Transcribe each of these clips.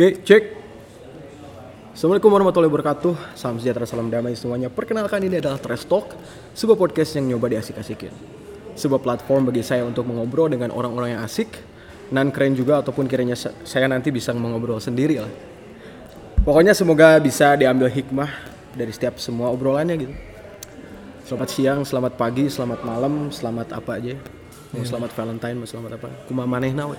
Oke, cek. Assalamualaikum warahmatullahi wabarakatuh. Salam sejahtera, salam damai semuanya. Perkenalkan ini adalah Trash Talk, sebuah podcast yang nyoba diasik-asikin. Sebuah platform bagi saya untuk mengobrol dengan orang-orang yang asik, nan keren juga ataupun kiranya sa- saya nanti bisa mengobrol sendiri lah. Pokoknya semoga bisa diambil hikmah dari setiap semua obrolannya gitu. Selamat siang, selamat pagi, selamat malam, selamat apa aja. Mau selamat Valentine, mau selamat apa? Kumaha manehna we.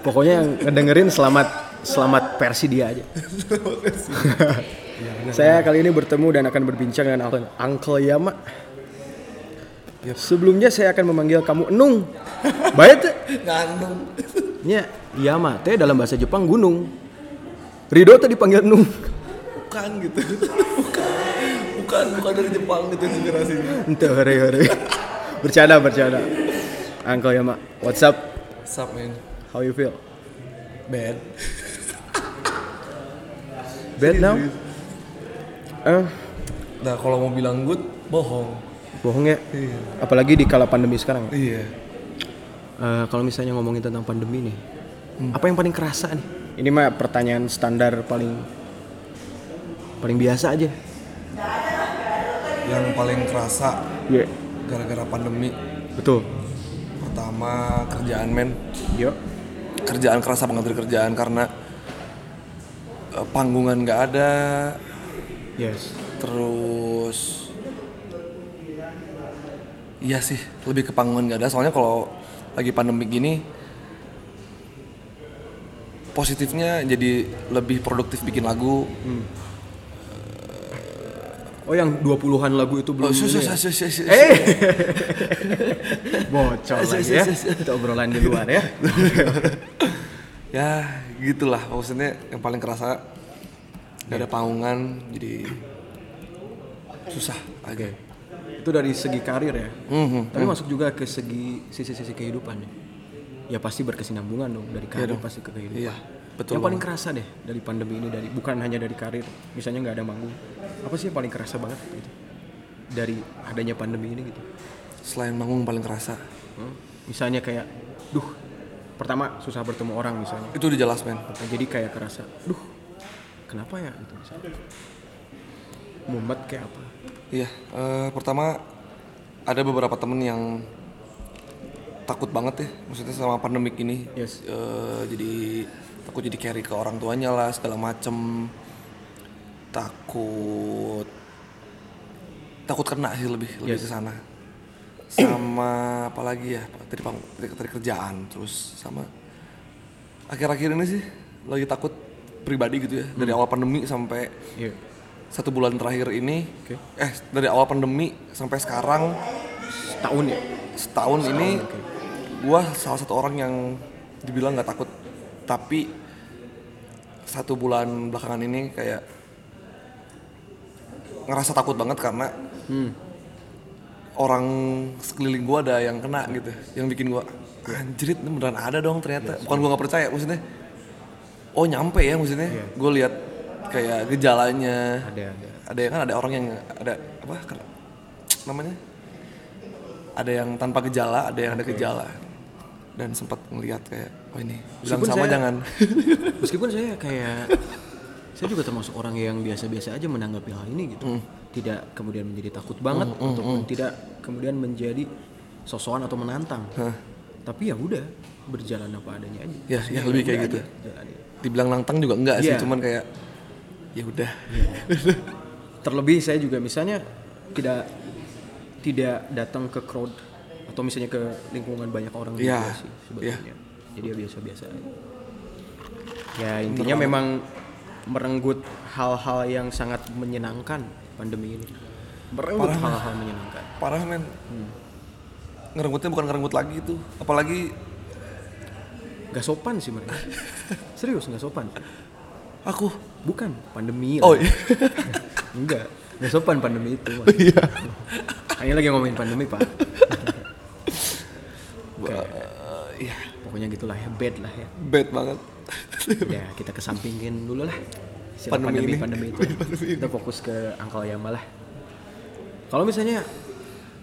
Pokoknya yang ngedengerin selamat selamat versi dia aja. Saya kali ini bertemu dan akan berbincang dengan Uncle, Yama. Sebelumnya saya akan memanggil kamu Enung. Baik teh? ngandung Nya, Yama teh dalam bahasa Jepang gunung. Rido teh dipanggil Enung. bukan gitu bukan bukan bukan dari Jepang gitu inspirasinya Ente hore hore. Bercanda bercanda. Uncle Yama, what's up? sup man How you feel? bad Bad now? Eh, nah kalau mau bilang good bohong bohong ya. iya Apalagi di kala pandemi sekarang. iya Eh, kalau misalnya ngomongin tentang pandemi nih, apa yang paling kerasa nih? Ini mah pertanyaan standar paling paling biasa aja. yang paling kerasa Iya, gara-gara pandemi betul. Pertama kerjaan men. Yo. kerjaan kerasa banget dari kerjaan? Karena eh, panggungan nggak ada. Yes. terus iya sih lebih ke panggungan nggak ada. Soalnya kalau lagi pandemi gini positifnya jadi lebih produktif bikin lagu Oh yang 20-an lagu itu belum oh, ya? Eh. Bocor lagi ya. Kita obrolan di luar ya. ya gitulah maksudnya yang paling kerasa nggak ada panggungan jadi susah agak itu dari segi karir ya. Mhm. Tapi masuk juga ke segi sisi-sisi kehidupan ya. Ya pasti berkesinambungan dong dari karir dong. pasti ke kehidupan. iya betul yang paling kerasa deh dari pandemi ini dari bukan hanya dari karir misalnya nggak ada manggung. Apa sih yang paling kerasa banget gitu? Dari adanya pandemi ini gitu. Selain manggung paling kerasa. Hmm? misalnya kayak duh pertama susah bertemu orang misalnya. Itu udah jelas men. Jadi kayak kerasa duh kenapa ya gitu misalnya. Mumet kayak apa? Iya, eh, pertama ada beberapa temen yang takut banget ya, maksudnya sama pandemik ini. Yes. Eh, jadi takut jadi carry ke orang tuanya lah segala macem. Takut, takut kena sih lebih lebih Yes. ke sana. Sama apalagi ya, tadi, tadi kerjaan, terus sama akhir-akhir ini sih lagi takut pribadi gitu ya dari awal pandemi sampai iya satu bulan terakhir ini Oke. eh dari awal pandemi sampai sekarang tahun ya setahun ini oke. gua salah satu orang yang dibilang nggak takut tapi satu bulan belakangan ini kayak ngerasa takut banget karena hmm. orang sekeliling gua ada yang kena gitu yang bikin gua anjrit ini beneran ada dong ternyata. Bukan gua nggak percaya maksudnya oh nyampe ya maksudnya. Iya. gue lihat kayak gejalanya. Ada ada. Ada yang kan ada orang yang ada apa namanya? Ada yang tanpa gejala ada yang ada gejala. Dan sempat ngelihat kayak oh ini. Bilang Meskipun sama saya- jangan. Meskipun saya kayak saya juga termasuk orang yang biasa-biasa aja menanggapi hal ini gitu. Hmm. tidak kemudian menjadi takut banget ataupun tidak kemudian menjadi sosokan atau menantang. Hah. tapi ya udah berjalan apa adanya aja. Ya, Maksudnya ya, lebih kayak gitu. aja, dibilang nantang juga enggak sih Iya. cuman kayak ya udah. Terlebih saya juga misalnya tidak tidak datang ke crowd atau misalnya ke lingkungan banyak orang Iya, juga sih sebetulnya jadi ya biasa-biasa aja. Ya intinya banget. memang merenggut hal-hal yang sangat menyenangkan pandemi ini. Merenggut? Parah, hal-hal menyenangkan. Parah men. Ngerengutnya bukan ngerenggut lagi itu. Apalagi Gak sopan sih mereka. Serius nggak sopan. Aku? Bukan pandemi oh lah. iya. Enggak nggak sopan pandemi itu iya. hanya lagi ngomongin pandemi pak Ba- iya pokoknya gitulah ya bad lah ya bad banget ya kita kesampingin dulu lah Pandemi pandemi ini. pandemi itu kita fokus ke angkal Yama lah kalau misalnya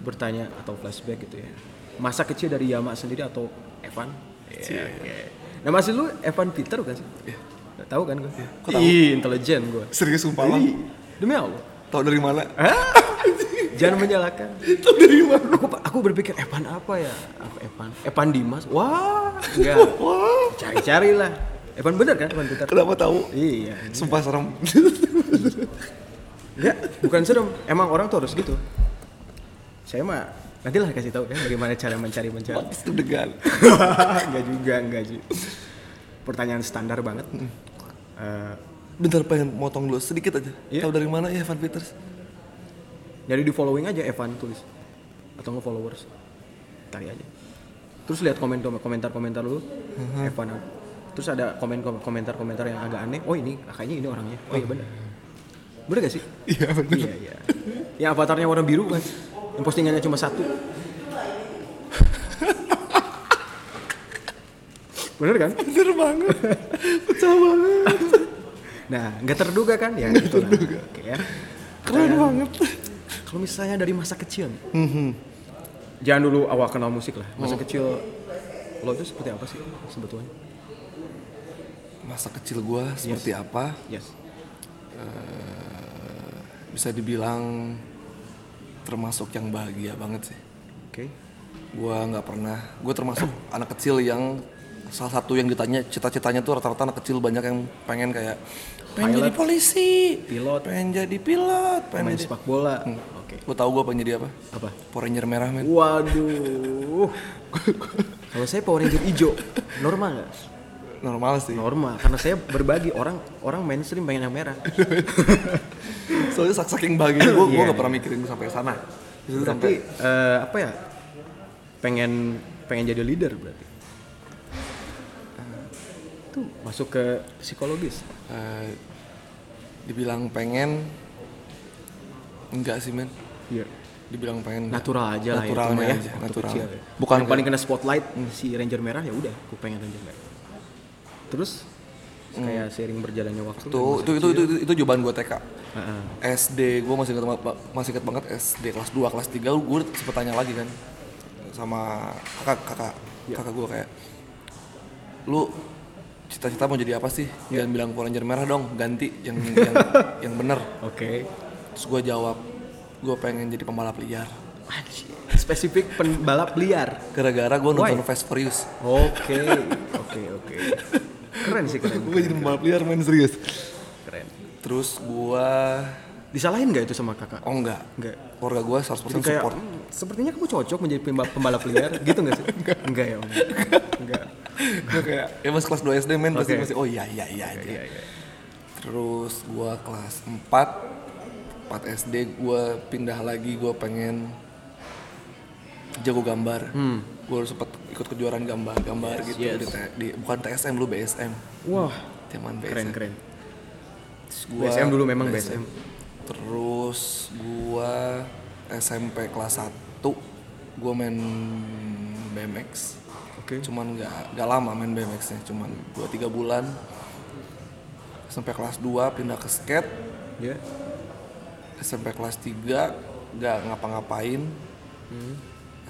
bertanya atau flashback gitu ya masa kecil dari Yama sendiri atau Evan Iya, iya. nama asli lu Evan Peter bukan sih Iya. Tahu kan gue? Kok tahu? Ih, intelijen gue. Serius sumpah lah. Demi Allah. Tahu dari mana? Jangan menyalahkan. Tahu dari mana? Aku aku berpikir Evan apa ya? Apa Evan? Evan Dimas. Wah, enggak. Cari-cari lah. Evan bener kan? Evan Peter. kenapa tahu? Iya. Sumpah serem. Enggak, bukan serem. Emang orang tuh harus gitu. Saya mah nanti lah kasih tahu ya bagaimana cara mencari mencari. Tuh degan. enggak juga, enggak juga. Pertanyaan standar banget. Eh, Bentar pengen motong dulu sedikit aja. Iya. Tahu dari mana ya Evan Peters? Jadi di following aja Evan tulis. Atau nge followers. Cari aja. Terus lihat komen komentar komentar lu Uh-huh. Evan. Terus ada komen komentar komentar yang agak aneh. Oh ini kayaknya ini orangnya. Oh iya benar bener. Gak sih? Iya bener. iya iya. Yang avatarnya warna biru kan? Yang postingannya cuma satu. Bener kan? Bener banget. Pecah banget. nah nggak terduga kan? Ya nggak terduga. Oke ya. Keren banget. Kalau misalnya dari masa kecil nih, Mhm. jangan dulu awal kenal musik lah masa Oh. kecil lo itu seperti apa sih sebetulnya Masa kecil gua seperti apa? yes Bisa dibilang termasuk yang bahagia banget sih. oke Gua nggak pernah. Gue termasuk anak kecil yang salah satu yang ditanya cita-citanya tuh rata-rata anak kecil banyak yang pengen kayak pengen Pilot. jadi polisi, Pilot. pengen jadi pilot, pengen main jadi. sepak bola oke Lo tau gue pengen jadi apa? apa Power Ranger merah men. waduh kalau saya Power Ranger hijau normal nggak Normal sih. normal karena saya berbagi orang orang mainstream pengen yang merah Soalnya sak saking bahagia gue, gue Iya, gak pernah mikirin sampai sana. Berarti sampai eh, apa ya pengen pengen jadi leader berarti tuh masuk ke psikologis eh, dibilang pengen enggak sih men. Iya. Dibilang pengen enggak. natural aja lah ya Naturalnya ya aja, natural. kecil ya. Bukan yang paling kena spotlight si Ranger merah ya udah aku pengen Ranger merah terus kayak seiring berjalannya waktu Tuh, itu, itu, itu, itu, itu jawaban gue TK. Heeh. SD, gue masih banget- masih inget banget SD kelas 2, kelas 3 gue sempet tanya lagi kan sama kakak kakak Iya. kakak gue kayak lu cita-cita mau jadi apa sih? Iya. jangan bilang Ranger merah dong ganti yang yang yang bener. Oke. Terus gue jawab gue pengen jadi pembalap liar. Anjir. spesifik pembalap liar? Gara-gara gue nonton? Fast Furious. Oke oke oke. Keren sih keren gue jadi pembalap liar main serius. Keren. Terus gue disalahin nggak itu sama kakak? Oh enggak Enggak. keluarga gue 100% Jadi kayak support. "Hmm, sepertinya kamu cocok menjadi pembalap, pembalap liar. Gitu nggak sih? Enggak ya om? Enggak gue kayak ya mas kelas 2 SD men pasti Oke. masih oh iya iya iya aja iya iya Terus gua kelas 4 4 SD gua pindah lagi gua pengen jago gambar. Hmm. Gua sempet ikut kejuaraan gambar-gambar gitu yes. Di, di- bukan TSM lu BSM. wah Zaman BSM. keren keren Terus gua- BSM dulu memang BSM. Terus gua SMP kelas 1 gua main BMX. Oke Cuman nggak nggak lama main BMX-nya, cuman 2 3 bulan. Sampai kelas 2 pindah ke skate. ya SMP kelas 3 nggak ngapa-ngapain.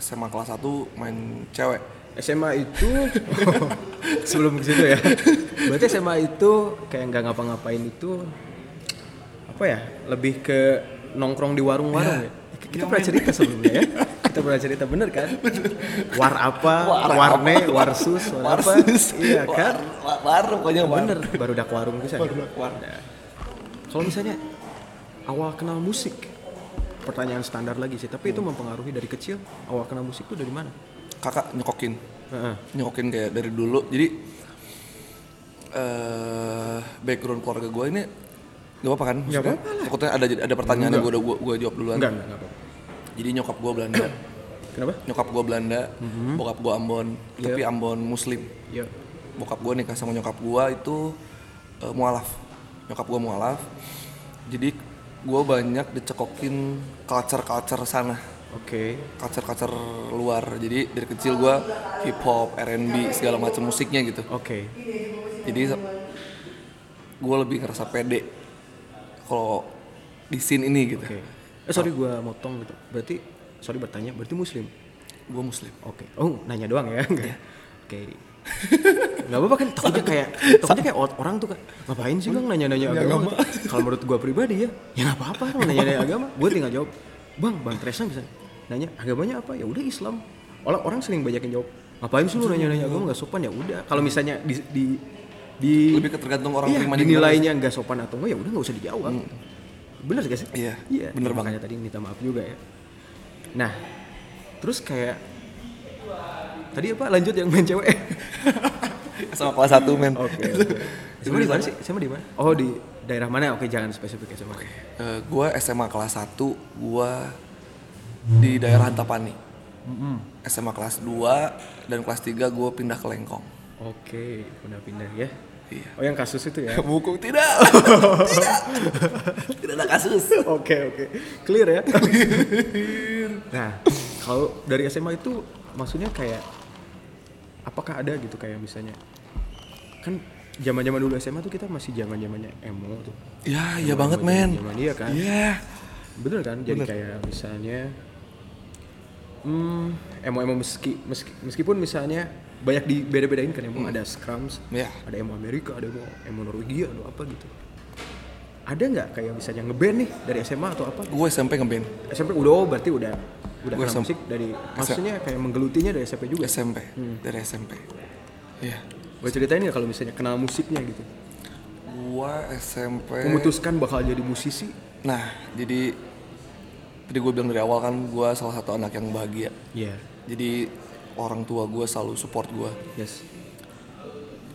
SMA kelas 1 main cewek. SMA itu sebelum ke situ ya berarti SMA itu kayak nggak ngapa-ngapain itu apa ya lebih ke nongkrong di warung-warung ya, kita pernah cerita sebelumnya ya kita pernah cerita bener kan war apa War warne warsus war apa Warsus. iya kan War, war, pokoknya war. bener baru dak warung bisa Barudak war. Nah, kalau misalnya awal kenal musik pertanyaan standar lagi sih tapi itu mempengaruhi dari kecil awal kenal musik itu dari mana Kakak nyokokin. Heeh. Nyokokin kayak dari dulu. Jadi eh background keluarga gue ini gak apa-apa kan? Maksudnya, Takutnya ada ada pertanyaan yang gue udah gue jawab duluan. enggak enggak, enggak apa-apa. Jadi nyokap gue Belanda. kenapa nyokap gue Belanda, bokap gue Ambon, Iya. tapi Ambon Muslim. ya Bokap gue nikah sama nyokap gue itu eh, mualaf. Nyokap gue mualaf. Jadi gue banyak dicekokin culture-culture sana. oke Culture-culture luar. Jadi dari kecil gue hip hop, R&B, segala macam musiknya gitu. oke Jadi gue lebih ngerasa pede kalau di scene ini gitu. oke eh sorry gua motong gitu. Berarti sorry bertanya berarti muslim? Gue muslim. oke. Oh nanya doang ya? Enggak. oke. Nggak apa-apa kan takutnya kayak takutnya kayak or- orang tuh kan ngapain sih bang nanya-nanya agama? kalau menurut gua pribadi ya ya nggak apa-apa nanya-nanya agama. Gue tinggal jawab bang bang Tresna bisa nanya agamanya apa? Ya udah Islam. Orang orang sering banyak yang jawab ngapain sih lu nanya-nanya agama? Nggak sopan. Ya udah. Kalau misalnya di di di Lebih ke tergantung orang iya, dinilainya nggak sopan atau enggak ya udah nggak usah dijawab bener gak sih Iya, iya bener ya, banget. makanya tadi minta maaf juga ya nah terus kayak tadi apa lanjut yang main cewek sama kelas 1 men Oke. Sama di mana sih? Sama di mana? Oh di daerah mana? Oke jangan spesifik ya sama. Eh, gua SMA kelas 1 gua di daerah Antapani SMA kelas 2 dan kelas 3 gua pindah ke Lengkong Oke, pindah-pindah ya. Iya. Oh yang kasus itu ya? buku tidak tidak tidak ada kasus Oke oke, clear ya. nah, kalau dari SMA itu maksudnya kayak apakah ada gitu kayak misalnya kan zaman-zaman dulu SMA tuh kita masih zaman-zamannya emo tuh. ya iya banget men Zaman iya kan? iya Bener kan? Jadi kayak misalnya hmm, emo-emo meski, meski meskipun misalnya banyak di beda-bedain kan emo ada Scrums, Iya. ada emo Amerika, ada emo, emo Norwegia atau apa gitu. Ada nggak kayak misalnya ngeband nih dari SMA atau apa? gue SMP ngeband SMP udah oh, berarti udah udah Gua musik dari maksudnya kayak menggelutinya dari SMP juga. SMP dari SMP iya Boleh ceritain nggak kalau misalnya kenal musiknya gitu? gua SMP Memutuskan bakal jadi musisi? nah jadi tadi gue bilang dari awal kan gua salah satu anak yang bahagia Iya. jadi orang tua gue selalu support gue Yes.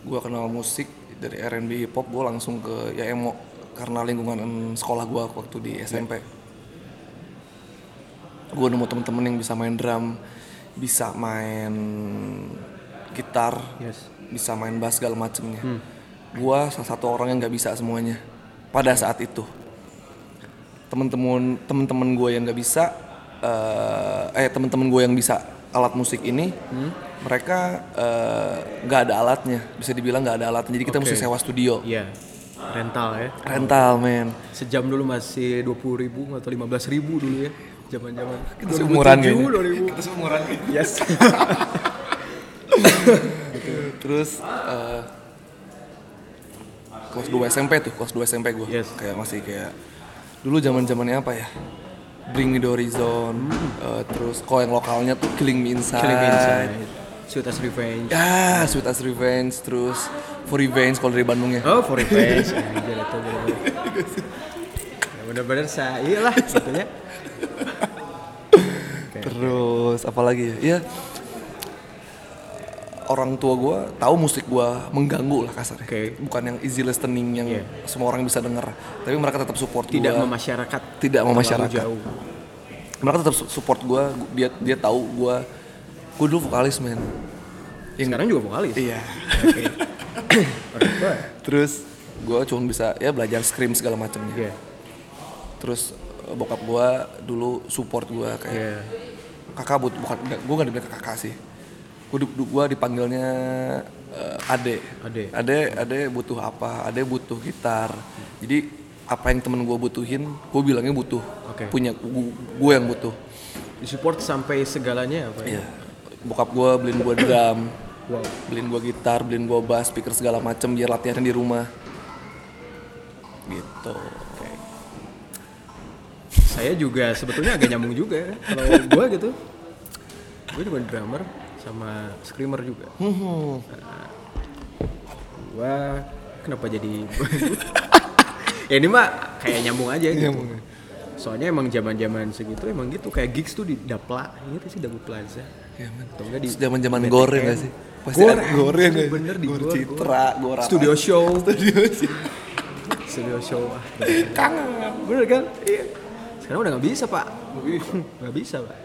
gue kenal musik dari R&B hip hop gue langsung ke ya emo. Karena lingkungan sekolah gue waktu di SMP gue nemu temen-temen yang bisa main drum bisa main gitar Yes. bisa main bass segala macemnya. Gue salah satu orang yang nggak bisa semuanya pada saat itu. Temen-temen temen-temen gue yang nggak bisa eh eh temen-temen gue yang bisa alat musik ini mereka eh, nggak ada alatnya bisa dibilang nggak ada alatnya jadi kita Oke. mesti sewa studio Iya. Rental ya. rental men Sejam dulu masih 20 ribu atau 15 ribu dulu ya. Zaman-zaman. Kita seumuran 2007, kayaknya. 2000. kita seumuran Yes. terus eh, kelas 2 SMP tuh kelas 2 SMP gue Yes. kayak masih kayak dulu zaman zamannya apa ya Bring Me The Horizon eh, terus kalau yang lokalnya tuh Killing Me Inside, Killing Me Inside. Sweet as Revenge. ya Sweet As Revenge terus For Revenge kalau dari Bandung ya Oh, for revenge. Anjir itu bener-bener. Ya, bener-bener saya iyalah satunya. terus apa lagi ya ya orang tua gue tahu musik gue mengganggu lah kasarnya Oke. bukan yang easy listening yang Iya. semua orang bisa denger tapi mereka tetap support Tidak gua. memasyarakat. tidak memasyarakat jauh. mereka tetap su- support gue dia dia tahu gue gue dulu vokalis men Yang- Sekarang juga vokalis. iya tua. terus gue cuma bisa ya belajar scream segala macamnya Iya. terus eh, bokap gue dulu support gue kayak Iya. kakak but bukan gue gak dibilang kakak sih gue dipanggilnya eh, ade Ade. ade ade butuh apa ade butuh gitar jadi apa yang temen gue butuhin gue bilangnya butuh Oke. punya gue yang butuh Disupport sampai segalanya apa ya? Iya. Bokap gue beliin gue drum, Wow. beliin gue gitar, beliin gue bass, speaker segala macem biar latihan di rumah. Gitu. Saya juga sebetulnya agak nyambung juga ya. Kalau gue gitu, gue juga drummer sama screamer juga. Hmm. Gue kenapa jadi ya ini mah kayak nyambung aja gitu. Soalnya emang zaman-zaman segitu emang gitu kayak gigs tuh di Dapla, gitu sih Dago Plaza. Ya. Atau enggak di Zaman-zaman BTN. gore gak sih? Pasti Gore, ada ya bener di Gore gore, Citra, gore? Studio show, Studio sih. studio show. ah, Kangen, bener kan? Iya. Sekarang udah nggak bisa pak, nggak bisa pak.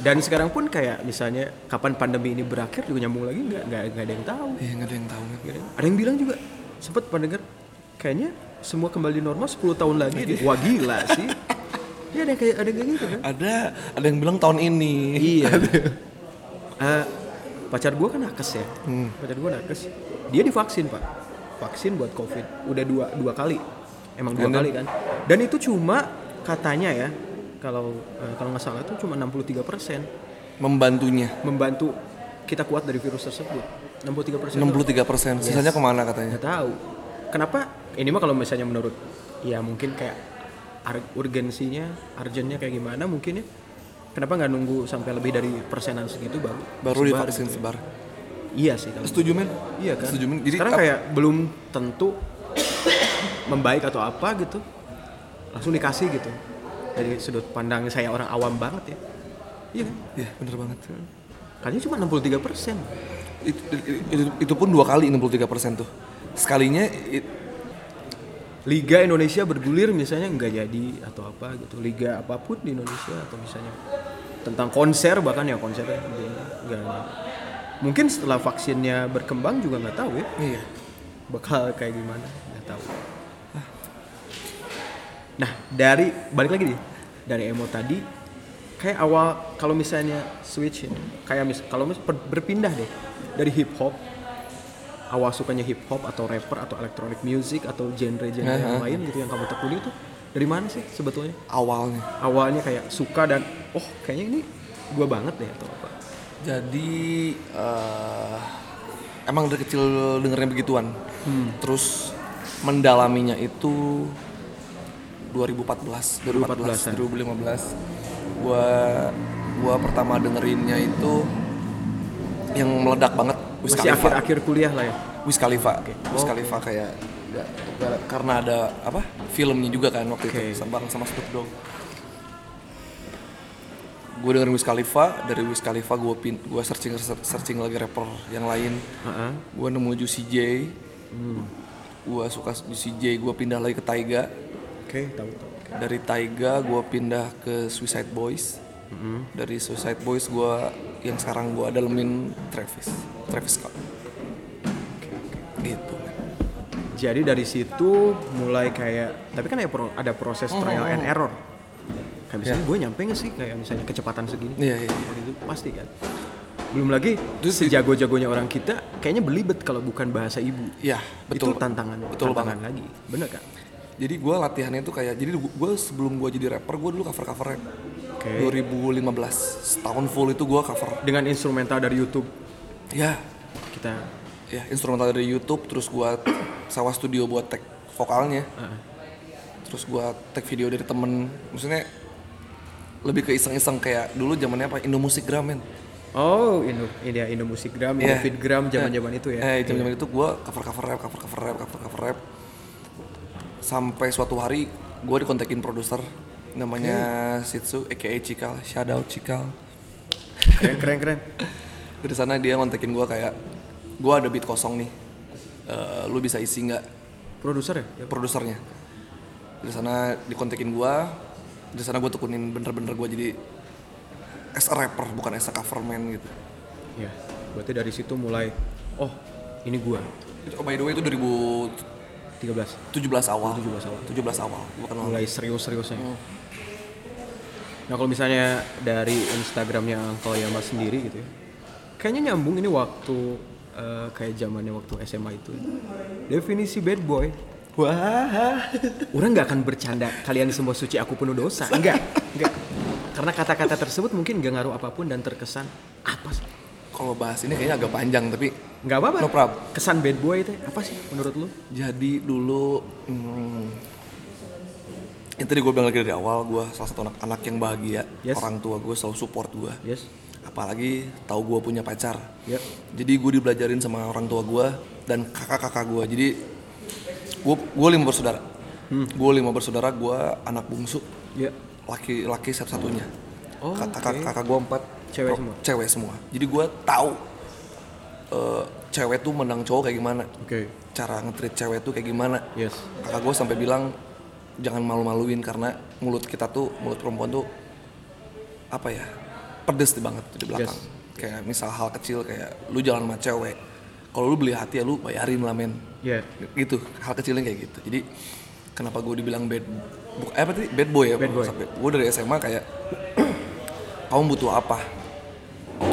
Dan sekarang pun kayak misalnya kapan pandemi ini berakhir juga nyambung lagi nggak nggak nggak ada yang tahu. Iya nggak ada yang tahu ada yang- Ada yang bilang juga sempet pendengar kayaknya semua kembali normal 10 tahun lagi. deh. Wah gila sih. Iya ada yang kayak ada yang kayak gitu kan? Ada ada yang bilang tahun ini. Iya. Eh, pacar gue kan nakes ya. Pacar gue nakes. Dia divaksin pak. Vaksin buat covid. Udah dua dua kali. Emang dua And kali kan. Dan itu cuma katanya ya. Kalau eh, kalau nggak salah itu cuma 63 persen Membantunya. membantu kita kuat dari virus tersebut. 63 persen 63 persen. Sisanya ke mana katanya? nggak tahu kenapa ini mah kalau misalnya menurut ya mungkin kayak urgensinya urgentnya kayak gimana mungkin ya kenapa nggak nunggu sampai lebih dari persenan segitu baru Baru sebar divaksin gitu. sebar. iya sih kalau Setuju men? iya kan Setuju men. Jadi sekarang kayak belum tentu membaik atau apa gitu langsung dikasih gitu dari sudut pandang saya orang awam banget ya. Iya kan? Iya bener banget. kayaknya cuma 63 persen. Itu, itu, itu pun dua kali 63 persen tuh. Sekalinya it- Liga Indonesia bergulir misalnya nggak jadi atau apa gitu. Liga apa pun di Indonesia atau misalnya tentang konser bahkan ya konsernya nggak mungkin setelah vaksinnya berkembang juga nggak tahu ya. Iya. bakal kayak gimana? Nggak tahu nah dari balik lagi nih dari emo tadi kayak awal kalau misalnya switch kayak mis kalau mis berpindah deh dari hip hop awal sukanya hip hop atau rapper atau electronic music atau genre-genre yang lain gitu yang kamu tekuni itu dari mana sih sebetulnya Awalnya. awalnya kayak suka dan oh kayaknya ini gua banget deh atau apa Jadi eh, emang dari kecil dengernya begituan. Terus mendalaminya itu 2014, 2014, 2015. Gua gua pertama dengerinnya itu yang meledak banget Wiz masih Khalifa. akhir-akhir kuliah lah ya Wiz Khalifa. Wiz Oh. Khalifa kayak nggak- nggak- karena ada apa? Filmnya juga kan waktu Oke. itu sama sama Snoop Dogg. Gue dengerin Wiz Khalifa, dari Wiz Khalifa gue pin, gue searching searching lagi rapper yang lain. Heeh. Gue nemu Juicy J. Hmm. Gue suka Juicy J, gue pindah lagi ke Taiga. Oke tahu. Dari Taiga gue pindah ke Suicide Boys. Mm-hmm. Dari Suicide Boys gue yang sekarang gue dalemin Travis, Travis Scott. Gitu. men. Jadi dari situ mulai kayak, tapi kan ada, pro- ada proses trial and error. Kayak misalnya gue nyampe nggak sih kayak misalnya kecepatan segini? Iya, iya, iya. Waktu itu pasti kan. Belum lagi sejago-jagonya orang kita kayaknya belibet kalau bukan bahasa ibu. Iya, betul. Itu tantangan, Betul tantangan banget. lagi. Bener kan? Jadi gue latihannya tuh kayak, jadi gue sebelum gue jadi rapper, gue dulu cover cover rap. Oke. 2015, setahun full itu gue cover. Dengan instrumental dari YouTube Ya, kita ya instrumental dari YouTube, terus gue sewa studio buat tag vokalnya. Heeh. Terus gue tag video dari temen, maksudnya lebih ke iseng-iseng kayak dulu zamannya apa Indo Musikgram men. Oh, Indo, ini ya Indo Musikgram, Indo Iya. Fitgram zaman-zaman itu ya. Eh, zaman-zaman itu gue cover cover rap, cover cover rap, cover cover rap. Sampai suatu hari gue dikontakin produser namanya Sitsu, aka Cikal, shout out Cikal. Keren keren keren. Dari sana dia ngontekin gue kayak, gue ada beat kosong nih, Eh, lu bisa isi nggak Produser ya? Ya. produsernya? Dari sana dikontekin gue, dari sana gue tekunin bener-bener gue jadi as a rapper bukan as a coverman gitu. Ya. Berarti dari situ mulai oh, ini. Itu, oh, by the way itu 2017 13 awal. 17 awal. 17 awal. Kenal. mulai serius-seriusnya. Nah kalau misalnya dari Instagramnya Uncle Yama sendiri gitu ya, kayaknya nyambung ini waktu eh, kayak zamannya waktu SMA itu. Definisi bad boy. Wah, orang nggak akan bercanda kalian semua suci aku penuh dosa. Enggak, enggak. Karena kata-kata tersebut mungkin gak ngaruh apa pun dan terkesan apa sih? Kalau bahas ini kayaknya agak panjang tapi Nggak apa-apa. No. Kesan bad boy itu apa sih menurut lu? jadi dulu hmm, yang tadi gue bilang lagi dari awal gue salah satu anak-anak yang bahagia Yes. orang tua gue selalu support gue Yes. apalagi tahu gue punya pacar Ya. jadi gue dibelajarin sama orang tua gue dan kakak-kakak gue jadi gue gue lima bersaudara Hmm. gue lima bersaudara gue anak bungsu Ya. laki-laki satu-satunya Oh, kakak oke. kakak gue empat Cewek pro- semua? cewek semua jadi gue tahu eh, cewek tuh menang cowok kayak gimana? Oke. cara nge-treat cewek tuh kayak gimana? Yes. kakak gue sampai bilang jangan malu-maluin karena mulut kita tuh mulut perempuan tuh apa ya pedes banget di belakang. Kayak misal hal kecil kayak lu jalan sama cewek kalau lu beli hati ya lu bayarin lah men. Ya. gitu hal kecilnya kayak gitu. Jadi kenapa gue dibilang bad eh, apa tadi bad boy ya? Bad boy. gue dari SMA kayak kamu butuh apa?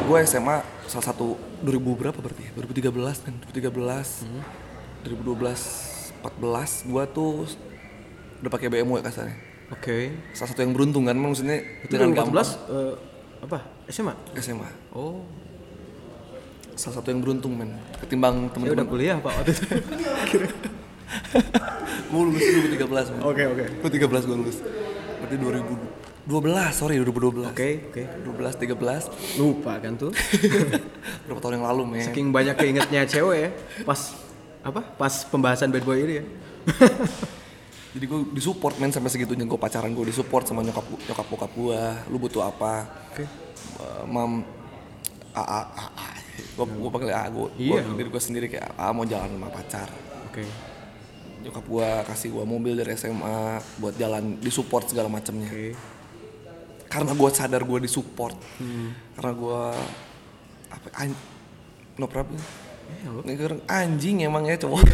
Gue SMA salah satu 2000 berapa berarti ya? 2013 kan 2013 Hmm. 2012 14 gue tuh udah pakai BMW kasarnya Oke. salah satu yang beruntung kan maksudnya Itu dengan 2014 gampang eh, apa? SMA? SMA Oh. salah satu yang beruntung men ketimbang Saya udah temen-temen kuliah pak waktu itu. gue lulus 2013 men Oke oke. gue 13 gue lulus berarti 2012 sorry 2012 Oke oke. 12 13 Lupa kan tuh. berapa tahun yang lalu men Saking banyak keingetnya cewek ya. Pas apa? Pas pembahasan bad boy ini ya. jadi gue disupport men sampai segitunya gue pacaran gue disupport sama nyokap nyokap bokap gue lu butuh apa Oke. Uh, mam a a a a gue gue panggil a gue Iya. diri gue sendiri kayak a mau jalan sama pacar Oke. nyokap gue kasih gue mobil dari SMA buat jalan disupport segala macamnya Oke. Karena gue sadar gue disupport. Hmm. karena gue apa an, no problem. Eh, orang anjing emang ya cowok.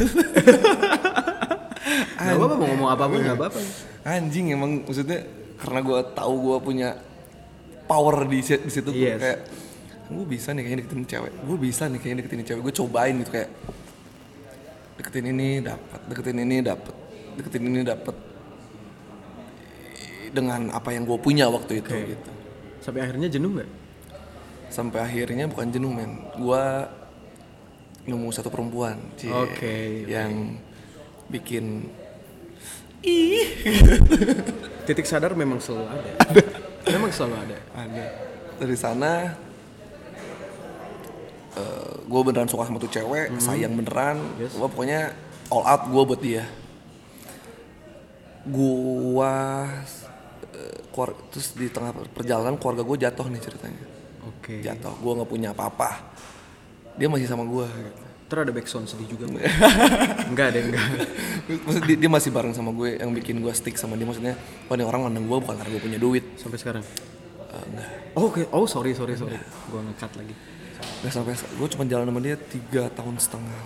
Gak apa-apa mau ngomong apa pun gak apa-apa. anjing emang maksudnya karena gue tahu gue punya power di, si- di situ Yes. kayak gue bisa nih kayaknya deketin cewek. Gue bisa nih kayaknya deketin cewek. Gue cobain gitu kayak deketin ini dapat deketin ini dapat deketin ini dapat dengan apa yang gue punya waktu itu Oke. gitu Sampai akhirnya jenuh nggak? sampai akhirnya bukan jenuh men gue nemu satu perempuan Cie, Oke, yang bikin Titik sadar memang selalu ada. memang selalu ada. ada dari sana gue beneran suka sama tuh cewek sayang beneran Yes. gue pokoknya all out gue buat dia gue keluar terus di tengah perjalanan keluarga gue jatuh nih ceritanya Oke. jatuh gue nggak punya apa-apa dia masih sama gue Terus ada backsound sedih juga. Enggak ada enggak. Maksudnya dia, dia masih bareng sama gue yang bikin gue stick sama dia maksudnya oh ini orang mandang gue bukan karena gue punya duit Sampai sekarang. Eh, enggak Oh, Oke. Oh sorry sorry sorry. Gua ngekat lagi. Nggak sampai gue cuma jalan sama dia tiga tahun setengah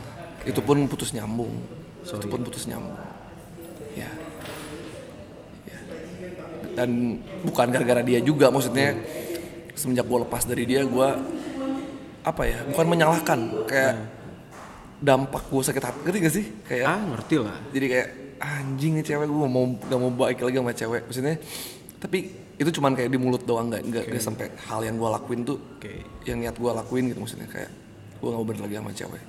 itu pun putus nyambung Sorry. itu pun putus nyambung ya Ya. Dan bukan gara-gara dia juga maksudnya semenjak gue lepas dari dia gue apa ya bukan menyalahkan kayak dampak gue sakit hati. Ngerti gak sih? Kayak Ah ngerti lah. jadi kayak anjing nih cewek gue mau gak mau baik lagi sama cewek. Maksudnya tapi itu cuman kayak di mulut doang nggak nggak nggak sampai hal yang gue lakuin tuh Oke. yang niat gue lakuin gitu maksudnya kayak gue gak mau bener lagi sama cewek.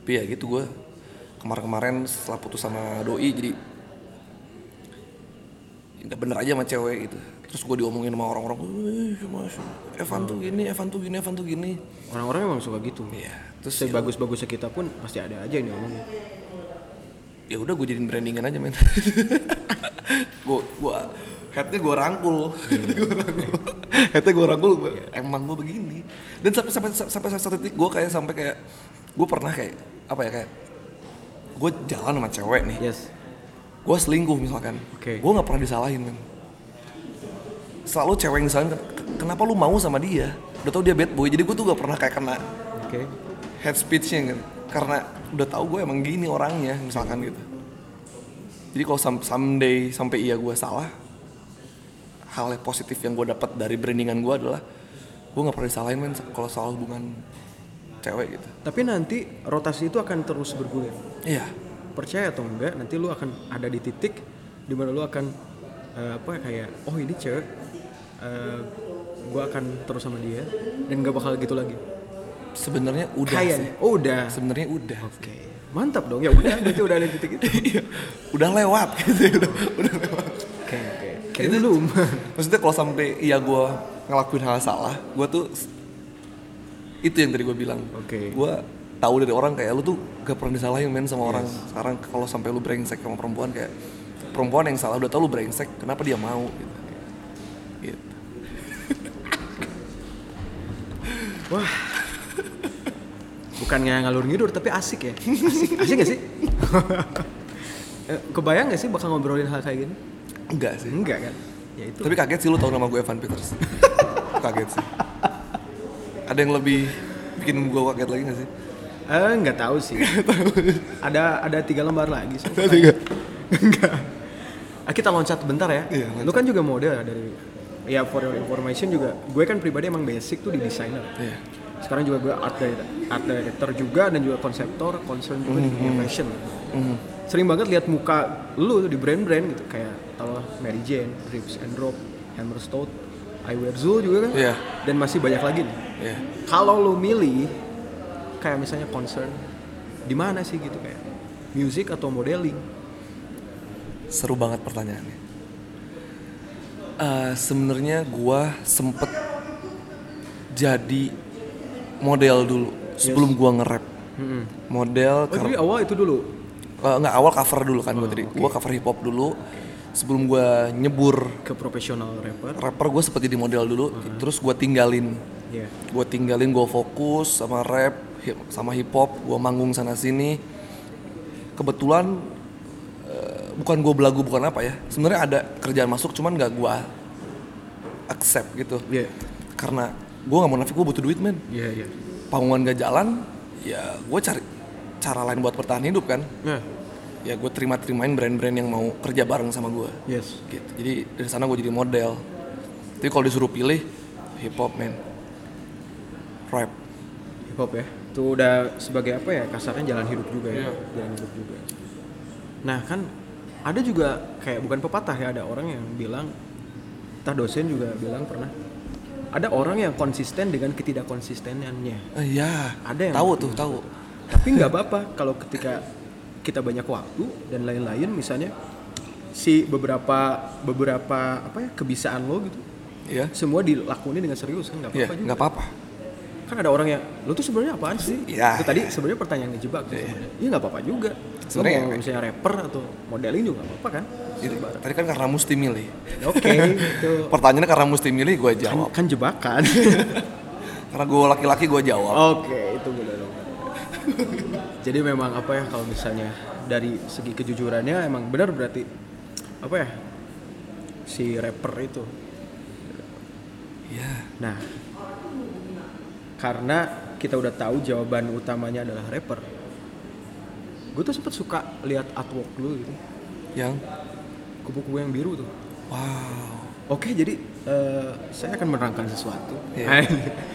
Tapi ya gitu gue kemarin-kemarin setelah putus sama doi jadi nggak bener aja sama cewek gitu terus gue diomongin sama orang-orang "Wih, mas Evan tuh gini Evan tuh gini Evan tuh gini Orang-orang memang suka gitu. iya terus ya, Sebagus-bagusnya kita pun pasti ada aja yang ngomongin. ya udah gue jadiin brandingan aja men gue gue headnya gue rangkul Gua rangkul. headnya gue rangkul gua, emang gue begini dan sampai sampai sampai satu titik gue kayak sampai kayak gue pernah kayak apa ya kayak gue jalan sama cewek nih Yes. Gue selingkuh misalkan. Oke. gue nggak pernah disalahin men. Selalu cewek yang disalahin "Ken- kenapa lu mau sama dia? Udah tau dia bad boy. Jadi gue tuh gak pernah kayak kena Oke. head speechnya kan. Karena udah tahu gue emang gini orangnya misalkan gitu. Jadi kalau some- someday sampai iya gue salah hal yang positif yang gue dapat dari brandingan gue adalah gue nggak pernah disalahin men kalau soal hubungan cewek gitu. Tapi nanti rotasi itu akan terus bergulir. iya Percaya atau enggak, nanti lu akan ada di titik di mana lu akan eh, apa kayak oh ini cewek eh, gua akan terus sama dia dan gak bakal gitu lagi. sebenarnya udah sih Kayaknya. Oh, udah. sebenarnya udah Oke. Mantap dong. Ya udah, berarti udah ada di titik itu. Iya, udah lewat gitu udah, udah lewat Oke, oke. Kayak belum. maksudnya kalau sampai iya gue ngelakuin hal salah gue tuh itu yang tadi gue bilang Oke. gue tahu dari orang kayak lu tuh gak pernah disalahin men sama orang sekarang kalau sampai lu brengsek sama perempuan kayak perempuan yang salah udah tau lu brengsek kenapa dia mau gitu gitu Wah. Bukannya ngalur ngidur tapi asik ya. Asik, asik gak sih? Eh, Kebayang gak sih bakal ngobrolin hal kayak gini? enggak sih Enggak kan? Ya itu. tapi kaget sih lu tau nama gue Evan Peters kaget sih ada yang lebih bikin gue kaget lagi gak sih Eh, nggak tahu sih. ada ada tiga lembar lagi. So. tiga Enggak. Ah, kita loncat bentar ya. Iya, Lu kan juga model ya dari ya for your information juga. Gue kan pribadi emang basic tuh di desainer. Iya. Sekarang juga gue art director, art director juga dan juga konseptor, concern juga di dunia fashion. Mhm. Sering banget lihat muka lu di brand-brand gitu kayak tau lah Mary Jane, Drips and Drop, Hammerstone, I Wear Zul juga kan. Iya. Dan masih banyak lagi nih. Iya. Kalau lu milih kayak misalnya concern di mana sih gitu kayak? Music atau modeling? Seru banget pertanyaannya. Eh, Sebenarnya gua sempet jadi model dulu sebelum gua nge-rap. Model oh jadi awal itu dulu? Eh, nggak awal cover dulu kan gua tadi. Gua cover hip hop dulu. Sebelum gua nyebur ke profesional rapper? rapper gue sempet jadi model dulu. Terus gua tinggalin. Iya. gue tinggalin gue fokus sama rap hip- sama hip hop gue manggung sana sini. Kebetulan eh, bukan gue belagu bukan apa ya. Sebenarnya ada kerjaan masuk cuman nggak gue accept gitu. Iya. karena gue nggak mau nafik gue butuh duit men. Iya, iya. panggungan gak jalan ya gue cari cara lain buat bertahan hidup kan. Nah, ya gue terima terimain brand-brand yang mau kerja bareng sama gue yes. gitu. Jadi dari sana gue jadi model. Tapi kalau disuruh pilih hip hop man rap. Hip hop ya. Itu udah sebagai apa ya? Kasarnya jalan hidup juga ya. Iya. Jalan hidup juga. Nah, kan ada juga kayak bukan pepatah ya, ada orang yang bilang entah dosen juga bilang pernah ada orang yang konsisten dengan ketidakkonsistenannya. Eh, ya Ada yang tahu tuh tahu Tapi nggak apa-apa kalau ketika kita banyak waktu dan lain-lain misalnya si beberapa beberapa apa ya kebiasaan lo gitu ya semua dilakuin dengan serius kan nggak Iya, apa-apa juga. nggak apa-apa kan ada orang yang lo tuh sebenarnya apaan sih? Iya. itu tadi sebenarnya pertanyaan ngejebak tuh sebenarnya iya nggak apa-apa juga. Sebenarnya mau nggak- misalnya rapper atau modeling juga nggak apa-apa kan? Jadi, tadi kan karena mesti milih. Oke itu pertanyaannya karena mesti milih gue kan, jawab. kan jebakan. Karena gue laki-laki gue jawab. Oke itu benar dong. Jadi memang apa ya kalau misalnya dari segi kejujurannya emang benar berarti apa ya si rapper itu. Ya Nah, karena kita udah tahu jawaban utamanya adalah rapper, gue tuh sempet suka lihat artwork lu gitu, yang kupu-kupu yang biru tuh. wow Oke, jadi eh, saya akan menerangkan sesuatu. Iya.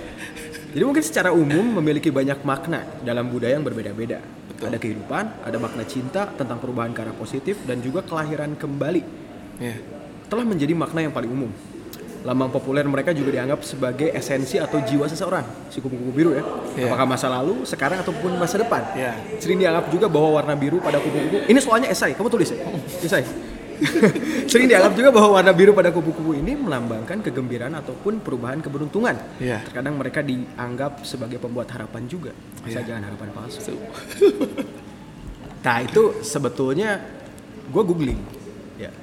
jadi mungkin secara umum memiliki banyak makna dalam budaya yang berbeda-beda. Ada kehidupan, ada makna cinta tentang perubahan ke arah positif dan juga kelahiran kembali ya telah menjadi makna yang paling umum. Lambang populer mereka juga dianggap sebagai esensi atau jiwa seseorang, si kupu-kupu biru ya. Iya. Apakah masa lalu, sekarang ataupun masa depan. Iya. Sering dianggap juga bahwa warna biru pada kupu-kupu. Ini soalnya esai, kamu tulis ya? Esai. Sering dianggap juga bahwa warna biru pada kupu-kupu ini melambangkan kegembiraan ataupun perubahan keberuntungan. Iya. Terkadang mereka dianggap sebagai pembuat harapan juga. Asal Iya. jangan harapan palsu. Nah itu sebetulnya gue googling. Ya,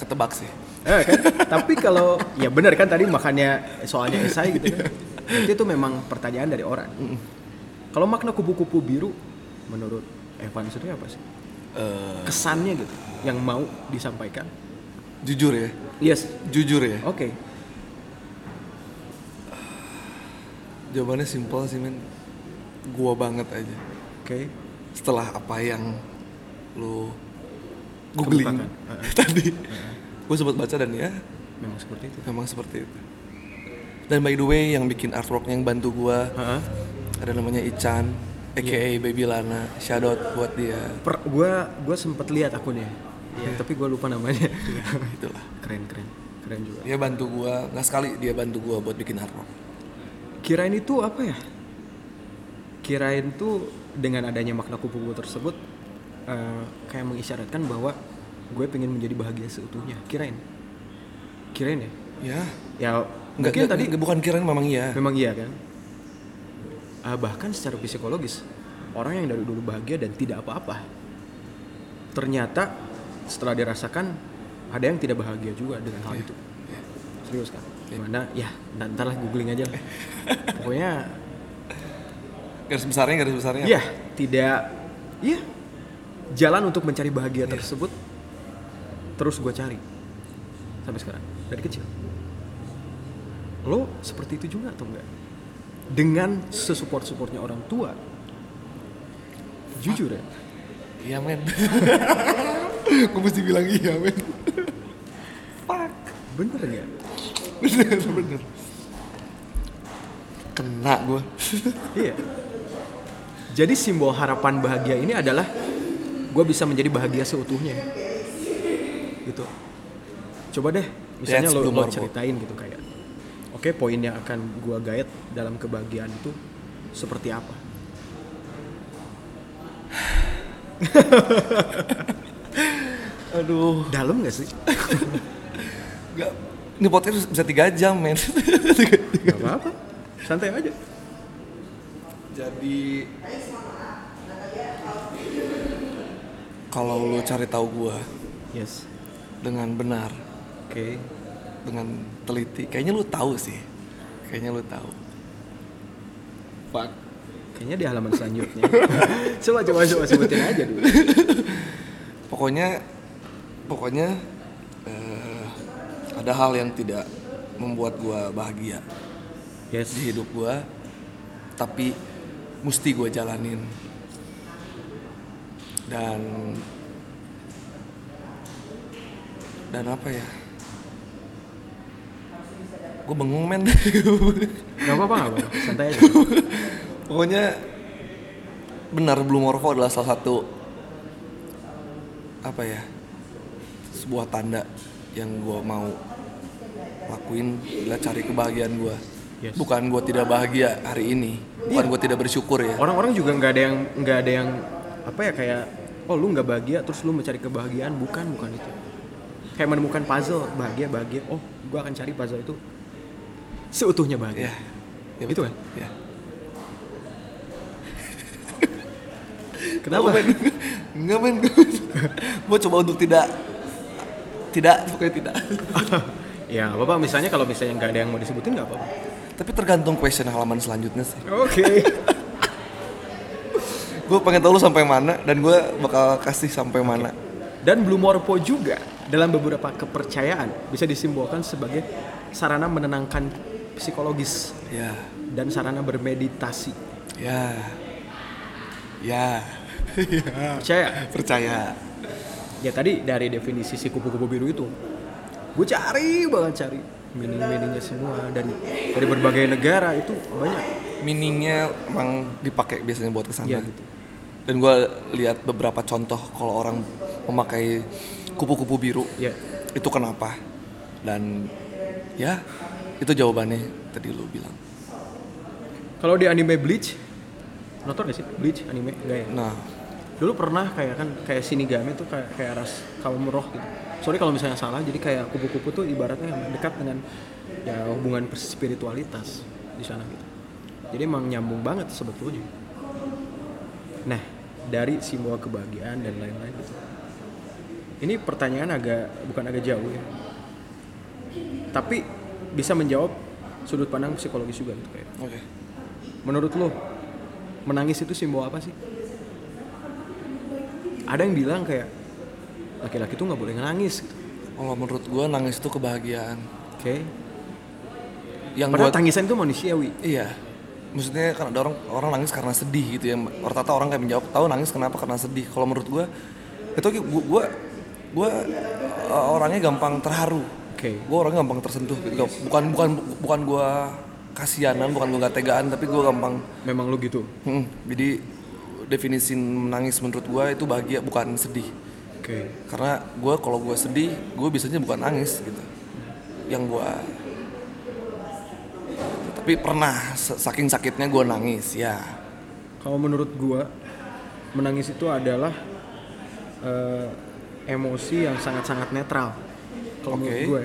ketebak sih Eh, kan? Tapi kalau ya benar kan tadi makanya soalnya esai gitu kan. Berarti itu memang pertanyaan dari orang. Kalau makna kupu-kupu biru menurut Evan sendiri apa sih? Eh, Kesannya gitu yang mau disampaikan. jujur ya Yes. jujur ya Oke. jawabannya simpel sih men gua banget aja Oke. setelah apa yang lu googling Kemukakan. Heeh. tadi gue sempat baca dan ya Memang seperti itu. memang seperti itu dan by the way yang bikin artwork yang bantu gua Heeh. ada namanya Ican aka Baby Lana out buat dia Per, gua gua sempet lihat akunnya. Iya, tapi gua lupa namanya. itulah keren keren. Keren juga. dia bantu gua nggak sekali dia bantu gua buat bikin artwork Kirain itu apa ya? Kirain tuh dengan adanya makna kupu-kupu tersebut eh, kayak mengisyaratkan bahwa gue pengen menjadi bahagia seutuhnya. Kirain. Kirain ya? ya Ya nggak mungkin nggak- tadi nggak- bukan kirain memang iya memang iya kan. Ah, bahkan secara psikologis orang yang dari dulu bahagia dan tidak apa-apa ternyata setelah dirasakan ada yang tidak bahagia juga dengan hal itu. Serius kan? Gimana? Ya, ntar lah googling aja lah. Pokoknya garis besarnya garis besarnya Iya, tidak. Iya. Jalan untuk mencari bahagia tersebut terus gue cari sampai sekarang dari kecil. Lo seperti itu juga atau enggak? Dengan sesupport supportnya orang tua. Jujur ya. iya men gue mesti bilang iya men fuck Bener nggak? bener bener kena gue Iya. Jadi simbol harapan bahagia ini adalah gue bisa menjadi bahagia seutuhnya. Gitu. Coba deh, misalnya lo, lo ceritain gitu kayak, oke poin yang akan gue guide dalam kebahagiaan itu seperti apa? Aduh, Dalam gak sih? nggak. Ini podcast bisa tiga jam, men. Gak apa-apa. Santai aja. Jadi kalau lu cari tahu gua Yes. Dengan benar, Oke. dengan teliti, kayaknya lu tahu sih. Kayaknya lu tahu. Fuck. Kayaknya di halaman selanjutnya. coba coba coba sebutin aja dulu. Pokoknya pokoknya eh, ada hal yang tidak membuat gua bahagia Yes. di hidup gua tapi mesti gua jalanin dan dan apa ya gue bengong men Gak apa-apa gak apa-apa. Santai aja. pokoknya benar Blue Morpho adalah salah satu apa ya sebuah tanda yang gue mau lakuin bila cari kebahagiaan gue Yes. bukan gue tidak bahagia hari ini bukan Iya. gue tidak bersyukur ya Orang-orang juga nggak ada yang nggak ada yang apa ya kayak oh lu nggak bahagia terus lu mencari kebahagiaan bukan bukan itu. Kayak menemukan puzzle bahagia bahagia oh gua akan cari puzzle itu seutuhnya bahagia. ya, ya Itu kan? ya. Kenapa? Men. Enggak men Gue coba untuk tidak Tidak Pokoknya tidak ya apa apa misalnya kalau misalnya nggak ada yang mau disebutin nggak apa-apa. Tapi tergantung question halaman selanjutnya sih Oke. Gue pengen tahu lu sampai mana Dan gue bakal kasih sampai mana Dan Blue Morpho juga dalam beberapa kepercayaan bisa disimbolkan sebagai sarana menenangkan psikologis Ya dan sarana bermeditasi. Ya Ya Percaya? Percaya Ya tadi dari definisi si kupu-kupu biru itu, gue cari banget cari meaning-meaningnya semua dari dari berbagai negara itu banyak. Meaningnya emang dipakai biasanya buat ke sana Iya gitu. Dan gue lihat beberapa contoh Kalau orang memakai kupu-kupu biru Ya, itu kenapa dan ya itu jawabannya tadi lu bilang kalau di anime Bleach, nonton gak sih Bleach anime? Enggak ya. nah Dulu pernah kayak kan kayak Shinigami tuh kayak kayak ras kaum roh gitu. Sorry kalau misalnya salah, jadi kayak kupu-kupu tuh ibaratnya dekat dengan ya hubungan spiritualitas di sana gitu. Jadi emang nyambung banget sebetulnya. Nah, dari simbol kebahagiaan dan lain-lain gitu. Ini pertanyaan agak bukan agak jauh ya. Tapi bisa menjawab sudut pandang psikologis juga gitu kayak. oke Menurut lo, menangis itu simbol apa sih? Ada yang bilang kayak laki-laki tuh nggak boleh nangis. Gitu. kalau menurut gue nangis itu kebahagiaan Oke. yang Padahal buat tangisan itu manusiawi. iya maksudnya kan ada orang orang nangis karena sedih gitu ya rata-rata orang kayak menjawab tahu nangis kenapa karena sedih kalau menurut gue itu gue gue gue uh, orangnya gampang terharu Oke. gue orangnya gampang tersentuh gitu. bukan bukan bukan gue kasianan bukan gue gak tegaan tapi gue gampang Memang lu gitu. Hmm, jadi definisi menangis menurut gue itu bahagia bukan sedih Oke. karena gue kalau gue sedih gue biasanya bukan nangis gitu yang gue tapi pernah saking sakitnya gue nangis ya Kalau menurut gua, menangis itu adalah eh, emosi yang sangat-sangat netral. Kalau menurut Oke. gue,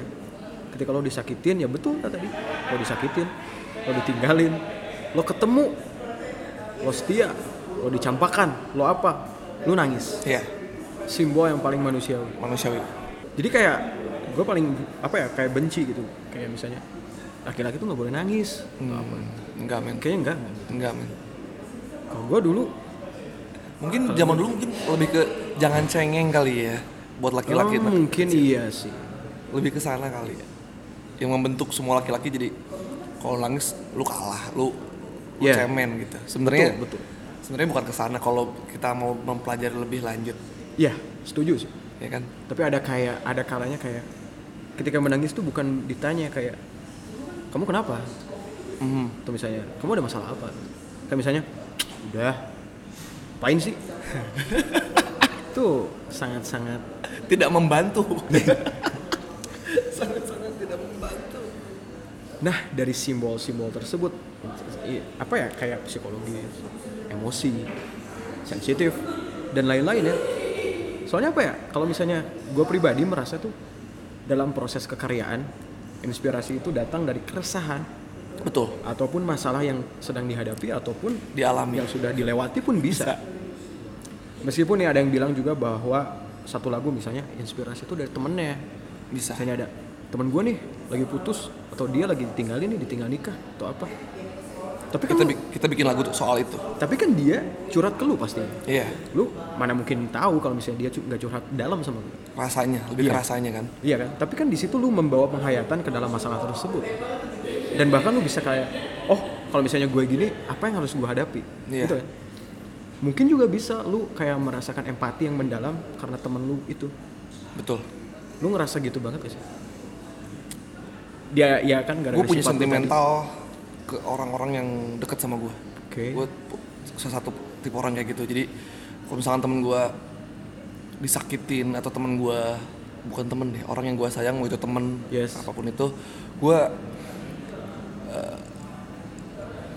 ketika lo disakitin ya betul kan tadi. Lo disakitin, lo ditinggalin, lo ketemu, lo setia, lo dicampakan, lo apa, lo nangis. ya Simbol yang paling manusiawi. manusiawi Jadi kayak gue paling apa ya kayak benci gitu. Kayak misalnya laki-laki tuh nggak boleh nangis. atau apa. Hmm, enggak men Kayaknya enggak. enggak men Kalau gue dulu mungkin zaman dulu mungkin lebih ke jangan cengeng kali ya buat laki-laki oh, mungkin iya sih. lebih ke sana kali ya yang membentuk semua laki-laki jadi kalau nangis lu kalah lu, lu Iya. cemen gitu sebenarnya Betul, betul. sebenarnya bukan ke sana kalau kita mau mempelajari lebih lanjut Iya, setuju sih. ya kan Tapi ada kayak ada kalanya kayak ketika menangis tuh bukan ditanya kayak kamu kenapa? Mhm. Atau misalnya kamu ada masalah apa? Kayak misalnya udah apain sih? tuh sangat-sangat tidak membantu. Sangat-sangat tidak membantu. Nah, dari simbol-simbol tersebut apa ya kayak psikologi, emosi, sensitif, dan lain-lain ya. Soalnya apa ya kalau misalnya gue pribadi merasa tuh dalam proses kekaryaan inspirasi itu datang dari keresahan. Betul. Ataupun masalah yang sedang dihadapi ataupun dialami. yang sudah dilewati pun bisa. Meskipun nih ada yang bilang juga bahwa satu lagu misalnya inspirasi itu dari temennya. bisa Misalnya ada temen gue nih lagi putus atau dia lagi ditinggalin nih ditinggal nikah atau apa. Tapi kan, kita lu- kita bikin lagu soal itu tapi kan dia curhat ke lu pastinya. iya Lu mana mungkin tahu kalau misalnya dia nggak curhat dalam sama lu. rasanya lebih Iya. kerasanya kan Iya kan? Tapi kan di situ lu membawa penghayatan ke dalam masalah tersebut. Dan bahkan lu bisa kayak, oh kalau misalnya gue gini, apa yang harus gue hadapi? Iya. Gitu kan? Mungkin juga bisa lu kayak merasakan empati yang mendalam karena temen lu itu. betul Lu ngerasa gitu banget gak sih? Dia ya kan gara-gara gue punya sentimental ke orang-orang yang deket sama gue Oke. gue salah satu tipe orang kayak gitu jadi kalau misalkan temen gue disakitin atau temen gue bukan temen deh orang yang gue sayang mau itu temen Yes. apa pun itu gue eh,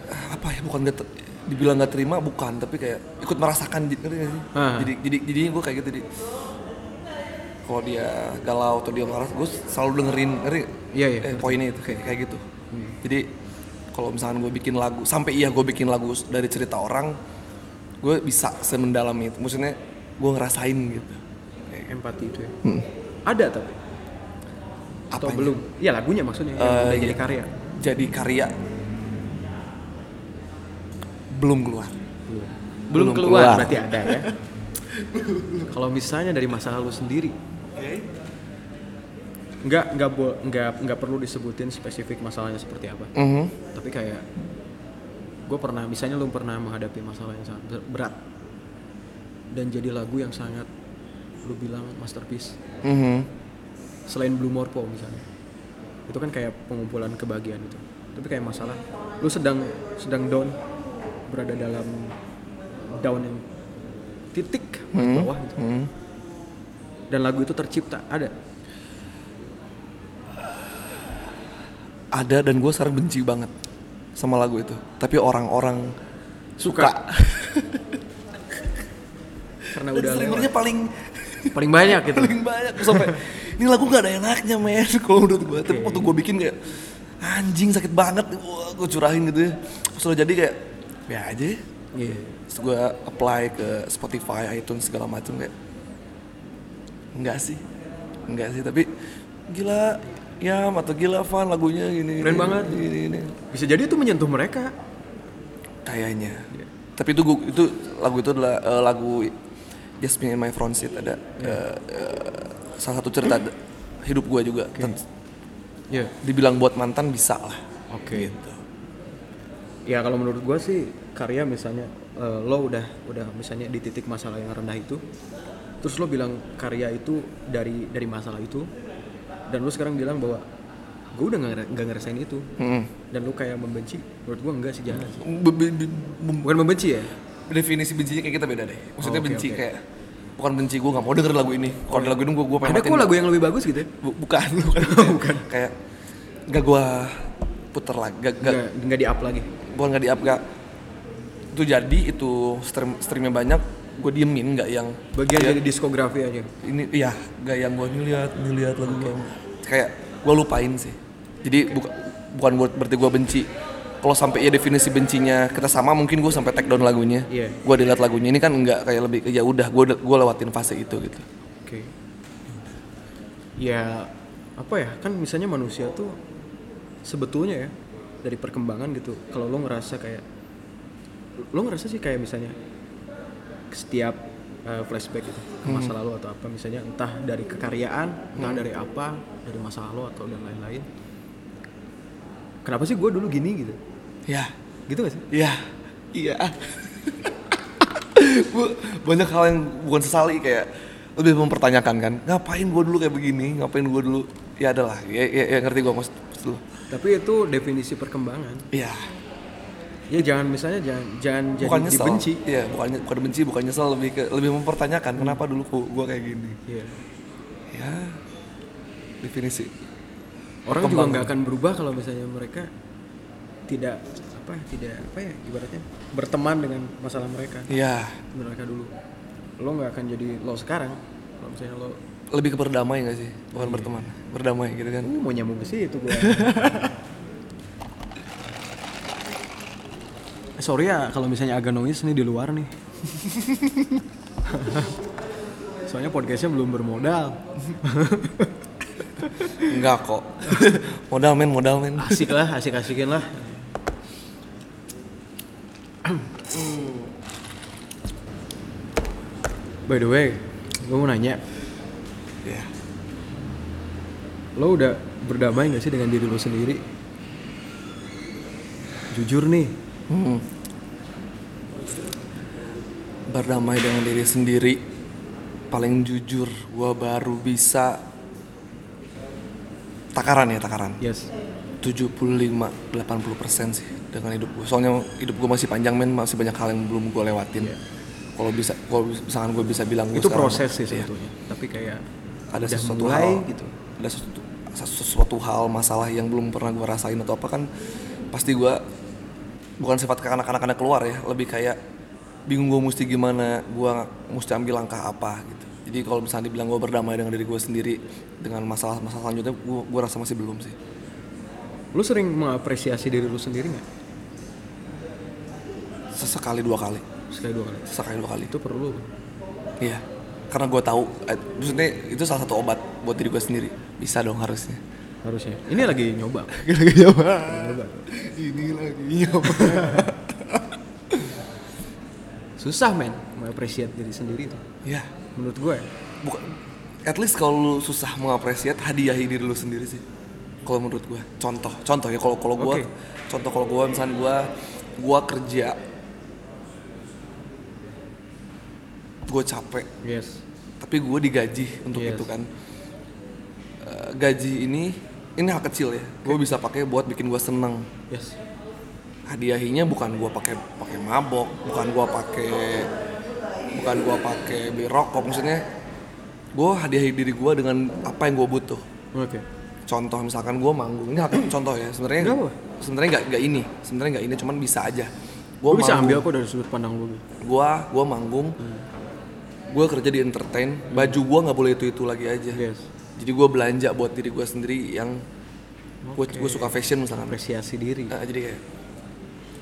apa ya bukan gak dibilang gak terima bukan tapi kayak ikut merasakan gak sih Ah. jadi jadi jadi gue kayak gitu di kalau dia galau atau dia marah gue selalu dengerin ngeri Iya, iya, eh, poinnya itu kayak kayak gitu jadi kalau misalkan gue bikin lagu sampai iya gue bikin lagu dari cerita orang gue bisa semendalam itu maksudnya gue ngerasain gitu Empati itu ya. Hmm. Ada tapi. Atau Apanya? belum? Iya lagunya maksudnya. yang Eh, udah iya. jadi karya. jadi karya belum keluar Belum. Belum keluar, keluar. berarti ada ya. Kalau misalnya dari masa lalu sendiri, nggak nggak bo- nggak nggak perlu disebutin spesifik masalahnya seperti apa. Mhm. Tapi kayak gue pernah, misalnya lu pernah menghadapi masalah yang sangat ber- berat dan jadi lagu yang sangat lu bilang masterpiece Mhm. selain Blue Morpho misalnya itu kan kayak pengumpulan kebahagiaan itu tapi kayak masalah lu sedang sedang down berada dalam down yang titik Hmm. bawah gitu. Mhm. dan lagu itu tercipta ada? Ada dan gue sekarang benci banget sama lagu itu. Tapi orang-orang suka, karena dan udah streamernya paling paling banyak gitu. Paling banyak. Sampai ini lagu gak ada enaknya men kalau menurut gue tapi waktu gue bikin kayak anjing sakit banget. Gue curahin gitu ya. Terus udah jadi kayak ya aja Iya. terus gue apply ke Spotify, iTunes segala macam kayak enggak sih enggak sih tapi gila ya atau gila Van lagunya gini Keren gini, banget. gini, gini. bisa jadi itu menyentuh mereka kayaknya tapi itu gua, itu lagu itu adalah eh, lagu Jasmine in My Front Seat ada eh, eh, salah satu cerita hidup gue juga Ten- Iya. dibilang buat mantan bisa lah Oke. gitu Ya kalau menurut gua sih karya misalnya eh, lo udah udah misalnya di titik masalah yang rendah itu, terus lo bilang karya itu dari dari masalah itu, dan lo sekarang bilang bahwa gue udah nggak ngera- nggak ngerasain itu, Mm-mm. dan lo kayak membenci, menurut gua enggak sih jangan sih. Be- be- be- Bukan membenci ya? definisi bencinya kayak kita beda deh maksudnya Oh, oke, benci oke. kayak bukan benci gue nggak mau denger lagu ini kalau ada lagu ini gue gue pengen Ada kok lagu yang lebih bagus gitu ya? Bu- bukan bukan, Bukan. kayak gak gue puter lagi gak, gak, Nggak nggak di up lagi. Bukan nggak di up gak itu jadi itu stream streamnya banyak gue diemin nggak yang Bagian ya, dari diskografi aja. ini iya nggak yang gue ngeliat ngeliat lagu gue kayak gue lupain sih. Jadi buka, bukan gua, berarti gue benci. Kalau sampai ya definisi bencinya kita sama mungkin gue sampai take down lagunya. Iya. gue dilihat lagunya. Ini kan nggak kayak lebih ya udah gue gue lewatin fase itu gitu. Oke. Ya apa ya? Kan misalnya manusia tuh sebetulnya ya dari perkembangan gitu. Kalau lo ngerasa kayak lo ngerasa sih kayak misalnya setiap uh, flashback gitu ke masa lalu atau apa misalnya entah dari kekaryaan, entah dari apa, dari masa lalu atau dan lain-lain. Kenapa sih gue dulu gini gitu? ya Gitu gak sih? Iya, iya. gue banyak hal yang bukan sesali kayak lebih mempertanyakan kan. Ngapain gue dulu kayak begini? Ngapain gue dulu? Ya adalah, ya, ya, ya ngerti gue maksud, lu. Tapi itu definisi perkembangan. Iya. Ya jangan misalnya jangan jangan Bukan jadi nyesel. dibenci. Iya, bukan bukan benci, bukan nyesel, lebih ke lebih mempertanyakan kenapa dulu gue kayak gini. Iya. Ya. Definisi. orang juga nggak akan berubah kalau misalnya mereka tidak apa tidak apa ya ibaratnya berteman dengan masalah mereka Iya. mereka dulu lo nggak akan jadi lo sekarang kalau misalnya lo lebih ke berdamai gak sih? Bukan berteman berdamai gitu kan. Uh, mau nyambung ke situ gue sorry ya kalau misalnya agak noise nih di luar nih. Soalnya podcastnya belum bermodal. Enggak kok. Modal men modal men. Asik lah asik asikin lah. By the way gue mau nanya ya lo udah berdamai gak sih dengan diri lo sendiri? Jujur nih. Hmm. Berdamai dengan diri sendiri paling jujur gua baru bisa takaran ya takaran. Yes. 75 80% sih dengan hidup gue soalnya hidup gue masih panjang men masih banyak hal yang belum gue lewatin. Kalau bisa kalau misalkan gue bisa bilang gua itu proses sih Iya. sebetulnya. Tapi kayak ada sesuatu mulai hal gitu. ada sesuatu, sesuatu hal masalah yang belum pernah gue rasain atau apa kan pasti gue bukan sifat kekanak-kanakannya keluar ya lebih kayak bingung gue mesti gimana gue mesti ambil langkah apa gitu. Jadi kalau misalnya dibilang gue berdamai dengan diri gue sendiri dengan masalah-masalah selanjutnya gue gue rasa masih belum sih. Lo sering mengapresiasi diri lo sendiri nggak? Sesekali dua kali. Sekali dua kali. Sesekali dua kali. Itu perlu. Iya. Karena gue tahu eh, maksudnya itu salah satu obat buat diri gue sendiri bisa dong harusnya. Harusnya. Ini lagi nyoba. Lagi nyoba. Nyoba. Ini lagi nyoba. Susah men mengapresiasi diri sendiri itu ya menurut gue. Bukan at least kalau lu susah mengapresiasi hadiahi diri lu sendiri sih. Kalau menurut gua contoh. Contoh ya kalau kalau gua Oke. contoh kalau gua misalnya gua gua kerja. Gua capek. Yes. Tapi gue digaji untuk Yes. itu kan Eh, gaji ini ini hal kecil ya. Gue bisa pakai buat bikin gue seneng. Yes. Hadiahinya bukan gua pakai pakai mabok bukan gua pakai bukan gua pakai beli rokok. Maksudnya gua hadiahi diri gua dengan apa yang gua butuh. Oke. Contoh misalkan gua manggung. Ini hal- contoh ya. Sebenarnya sebenarnya nggak nggak ini. Sebenarnya nggak ini cuman bisa aja. Gue bisa ambil kok dari sudut pandang lu? Gua gua manggung. Gua kerja di entertain. Baju gua nggak boleh itu itu lagi aja. Yes jadi gua belanja buat diri gua sendiri yang Oke. gua suka fashion misalkan apresiasi diri Nah, jadi kayak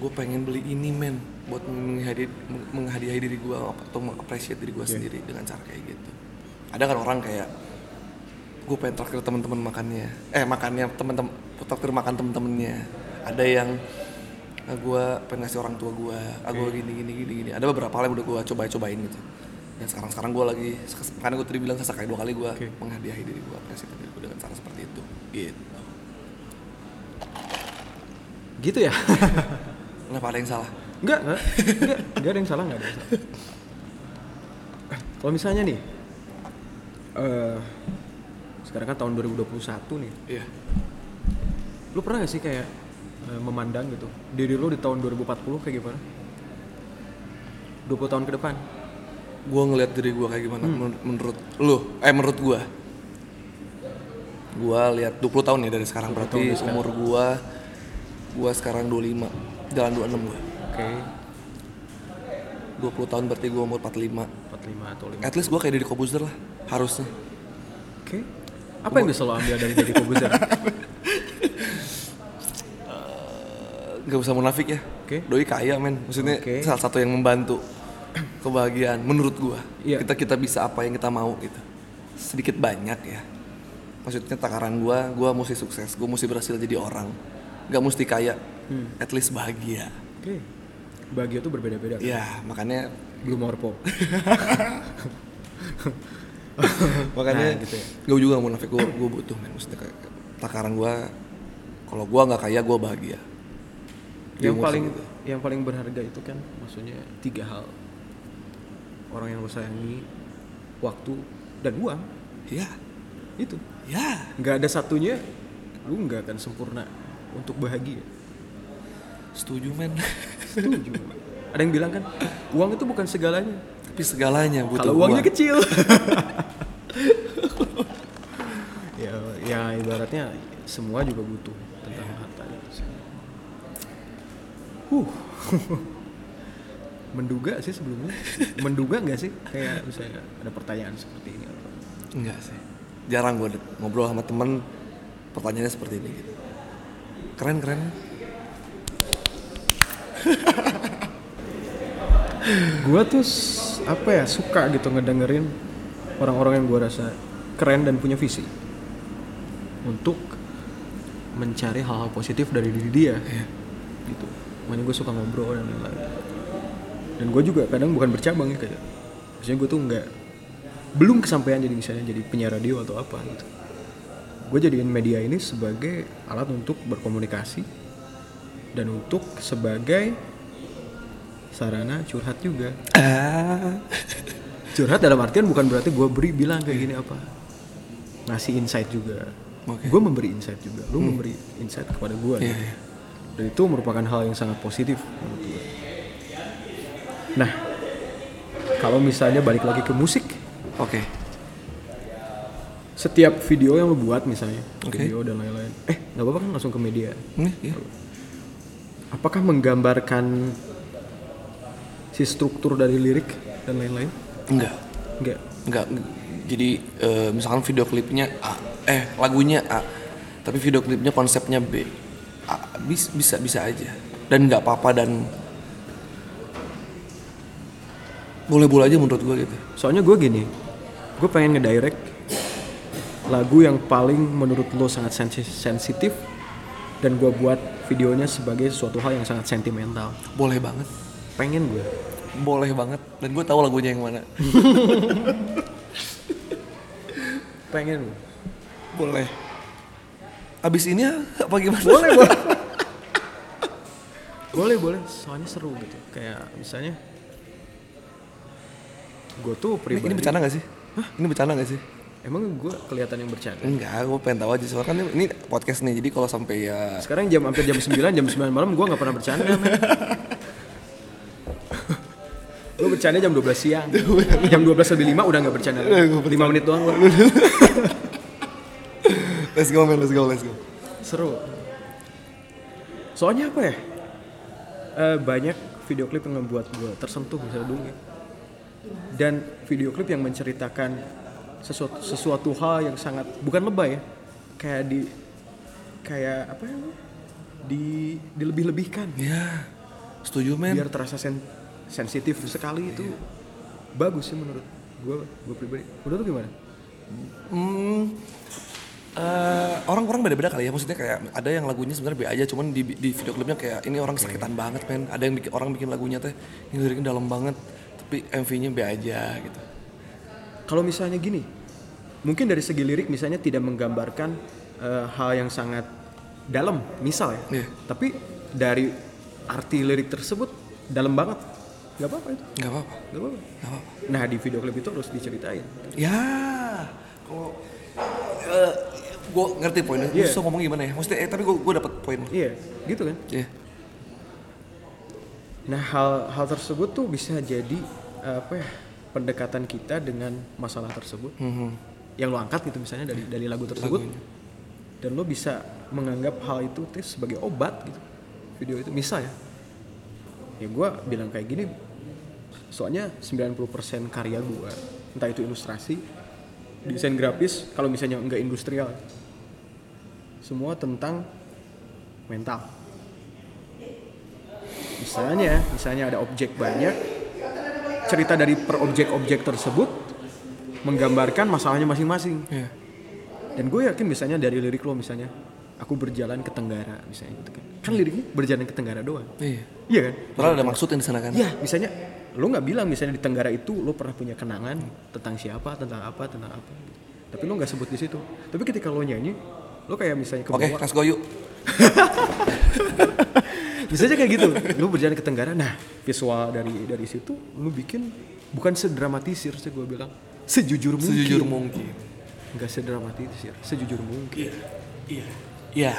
gue pengen beli ini men buat menghadiahi, menghadiahi diri gue atau mengapresiasi diri gue sendiri dengan cara kayak gitu. Ada kan orang kayak gue pengen traktir teman-teman makannya, eh makannya teman-teman traktir makan temen-temennya. Ada yang ah, gue pengen ngasih orang tua gue, ah gue gini gini gini gini. Ada beberapa hal yang udah gue coba cobain gitu. Dan sekarang sekarang gue lagi, karena gue tadi bilang sesekali dua kali gue Oke. menghadiahi diri gue, apresiasi diri gue dengan cara seperti itu. Gitu. gitu ya Kenapa ada yang salah? enggak enggak enggak enggak ada yang salah enggak ada yang salah kalau misalnya nih eh sekarang kan tahun 2021 nih Iya. lu pernah gak sih kayak eh, memandang gitu diri lu di tahun 2040 kayak gimana 20 tahun ke depan gue ngeliat diri gue kayak gimana menur- menurut lu eh menurut gue gue lihat 20 tahun ya dari sekarang 20 berarti dari sekarang. umur gue gue sekarang 25 jalan 26 gue oke. 20 tahun berarti gue umur 45 45 atau 5 at least gue kayak Deddy Kobuzer lah harusnya. Oke. Apa yang bisa lo ambil dari jadi Kobuzer? Gak usah munafik ya. Oke. doi kaya men. Maksudnya Oke. salah satu yang membantu kebahagiaan menurut gue Iya. kita kita bisa apa yang kita mau gitu. Sedikit banyak ya. Maksudnya takaran gue gue mesti sukses gue mesti berhasil jadi orang. Gak mesti kaya at least bahagia. Oke. Bahagia tuh berbeda-beda ya makanya belum morpo makanya Nah, gitu ya. gue juga gak munafik gue gue butuh men. Maksudnya kayak takaran gue kalau gue nggak kaya gue bahagia. Yang paling segitu. yang paling berharga itu kan maksudnya tiga hal orang yang lo sayangi waktu dan uang. Ya itu. Ya. Nggak ada satunya lu nggak akan sempurna untuk bahagia. Setuju men. Setuju. Ada yang bilang kan uang itu bukan segalanya. Tapi segalanya butuh kalau uangnya uang. kecil. Ya ya ibaratnya semua juga butuh tentang harta. Itu sih. menduga sih sebelumnya. Menduga nggak sih? Kayak misalnya ada pertanyaan seperti ini. Enggak sih. Jarang gue ngobrol sama temen pertanyaannya seperti ini gitu. Keren keren. gue tuh apa ya suka gitu ngedengerin orang-orang yang gue rasa keren dan punya visi. Untuk mencari hal-hal positif dari diri dia. Gitu. Makanya gue suka ngobrol dan lain-lain dan gue juga kadang bukan bercabang ya kayak maksudnya gue tuh nggak belum kesampaian jadi misalnya jadi penyiar radio atau apa gitu. Gue jadiin media ini sebagai alat untuk berkomunikasi dan untuk sebagai sarana curhat juga. Ah. curhat dalam artian bukan berarti gue beri bilang kayak gini apa. Ngasih insight juga. Oke. gue memberi insight juga. Lu memberi insight kepada gue Iya, iya. dan itu merupakan hal yang sangat positif menurut gue nah kalau misalnya balik lagi ke musik Oke. setiap video yang lu buat misalnya Oke. video dan lain-lain eh nggak apa-apa kan langsung ke media Ini ya. apakah menggambarkan si struktur dari lirik dan lain-lain Enggak. enggak Enggak. Jadi eh, misalkan video klipnya A, eh lagunya A, tapi video klipnya konsepnya B. A, bis- bisa bisa aja. Dan nggak apa-apa dan boleh-boleh aja menurut gue gitu. Soalnya gue gini, gue pengen ngedirect lagu yang paling menurut lo sangat sensi- sensitif dan gue buat videonya sebagai suatu hal yang sangat sentimental. Boleh banget. Pengen gue. Boleh banget. Dan gue tahu lagunya yang mana. Pengen. Boleh. Abis ini apa gimana? Boleh, boleh. boleh, boleh. Soalnya seru gitu. Kayak misalnya gue tuh Ini, pribadi. ini bercanda gak sih? Ini bercanda gak sih? Emang gue kelihatan yang bercanda. Enggak, gue pengen tahu aja soalnya kan ini, ini podcast nih. Jadi kalau sampai ya Sekarang jam hampir jam 9, jam 9 malam gue gak pernah bercanda gue bercanda jam 12 siang. jam 12 lebih 5 udah gak bercanda lagi. 5 menit doang gua. Let's go man, let's go, let's go. Seru. Soalnya apa ya? Eh, banyak video klip yang membuat gue tersentuh misalnya dulu. Dan video klip yang menceritakan sesuatu, sesuatu hal yang sangat bukan lebay ya. Kayak di kayak apa ya? Di dilebih-lebihkan. Ya, setuju men. biar terasa sen- sensitif sekali itu bagus sih menurut gue gue pribadi menurut lu gimana Hmm, eh, orang-orang beda-beda kali ya. Maksudnya kayak ada yang lagunya sebenarnya B aja, cuman di, di video klipnya kayak ini orang kesakitan banget men. Ada yang bikin, orang bikin lagunya teh ini liriknya dalam banget, tapi MV-nya B aja gitu. kalau misalnya gini mungkin dari segi lirik misalnya tidak menggambarkan eh, hal yang sangat dalam misal ya Iya. tapi dari arti lirik tersebut dalam banget nggak apa-apa itu Gak apa-apa, nggak apa-apa gak apa-apa. nah di video klip itu harus diceritain Ya, kalau gue ngerti poinnya. Lu susah ngomong gimana ya? Maksudnya, eh, tapi gue gue dapet poin. iya gitu kan Iya. Nah hal hal tersebut tuh bisa jadi eh, apa ya pendekatan kita dengan masalah tersebut. Mhm. yang lo angkat gitu misalnya dari dari lagu tersebut. Dan lo bisa menganggap hal itu tuh sebagai obat gitu. Video itu misal ya. Ya gue bilang kayak gini soalnya 90% karya gue entah itu ilustrasi desain grafis kalau misalnya enggak industrial semua tentang mental. Misalnya misalnya ada objek banyak cerita dari per objek-objek tersebut menggambarkan masalahnya masing-masing Iya. dan gue yakin misalnya dari lirik lo misalnya aku berjalan ke Tenggara misalnya gitu kan kan liriknya berjalan ke Tenggara doang Iya. iya kan Padahal ada maksud yang di sana kan? Iya, misalnya lo nggak bilang misalnya di Tenggara itu lo pernah punya kenangan tentang siapa, tentang apa, tentang apa. Tapi lo nggak sebut di situ. Tapi ketika lo nyanyi, lo kayak misalnya ke Oke, bawah. let's go yuk. Misalnya kayak gitu, lo berjalan ke Tenggara. Nah, visual dari dari situ lo bikin bukan sedramatisir sih gue bilang, sejujur mungkin. Sejujur mungkin. Nggak sedramatisir, sejujur mungkin. Iya. Iya.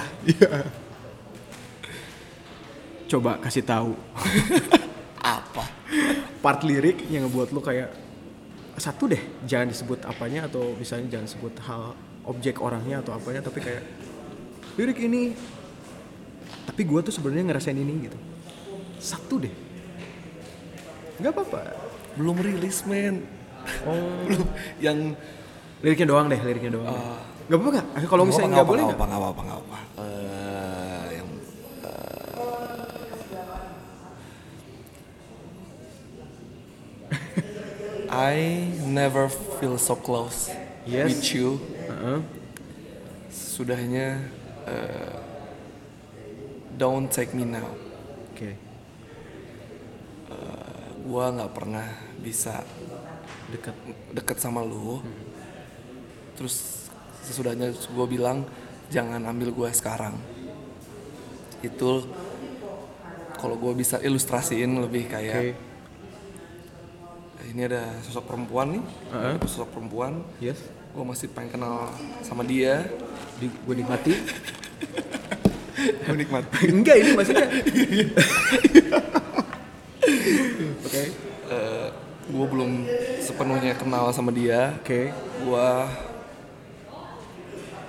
Coba kasih tahu Apa? part lirik yang ngebuat lo kayak satu deh jangan disebut apanya atau misalnya jangan sebut hal objek orangnya atau apanya tapi kayak lirik ini tapi gue tuh sebenarnya ngerasain ini gitu satu deh nggak apa-apa belum rilis men oh belum yang liriknya doang deh liriknya doang. Ah. nggak apa-apa nggak kalau misalnya nggak boleh nggak nggak apa nggak apa apa Eh, yang eh, I never feel so close Yes. with you Heeh. sudahnya eh, don't take me now. Oke. Gua nggak pernah bisa dekat deket sama lu. Terus sesudahnya gue bilang jangan ambil gue sekarang. Itu kalau gue bisa ilustrasiin lebih kayak ini ada sosok perempuan nih. Ada sosok perempuan. Yes. Gue masih pengen kenal sama dia. Di gue nikmati menikmati. Enggak ini maksudnya oke. Gue belum sepenuhnya kenal sama dia. Oke. Gue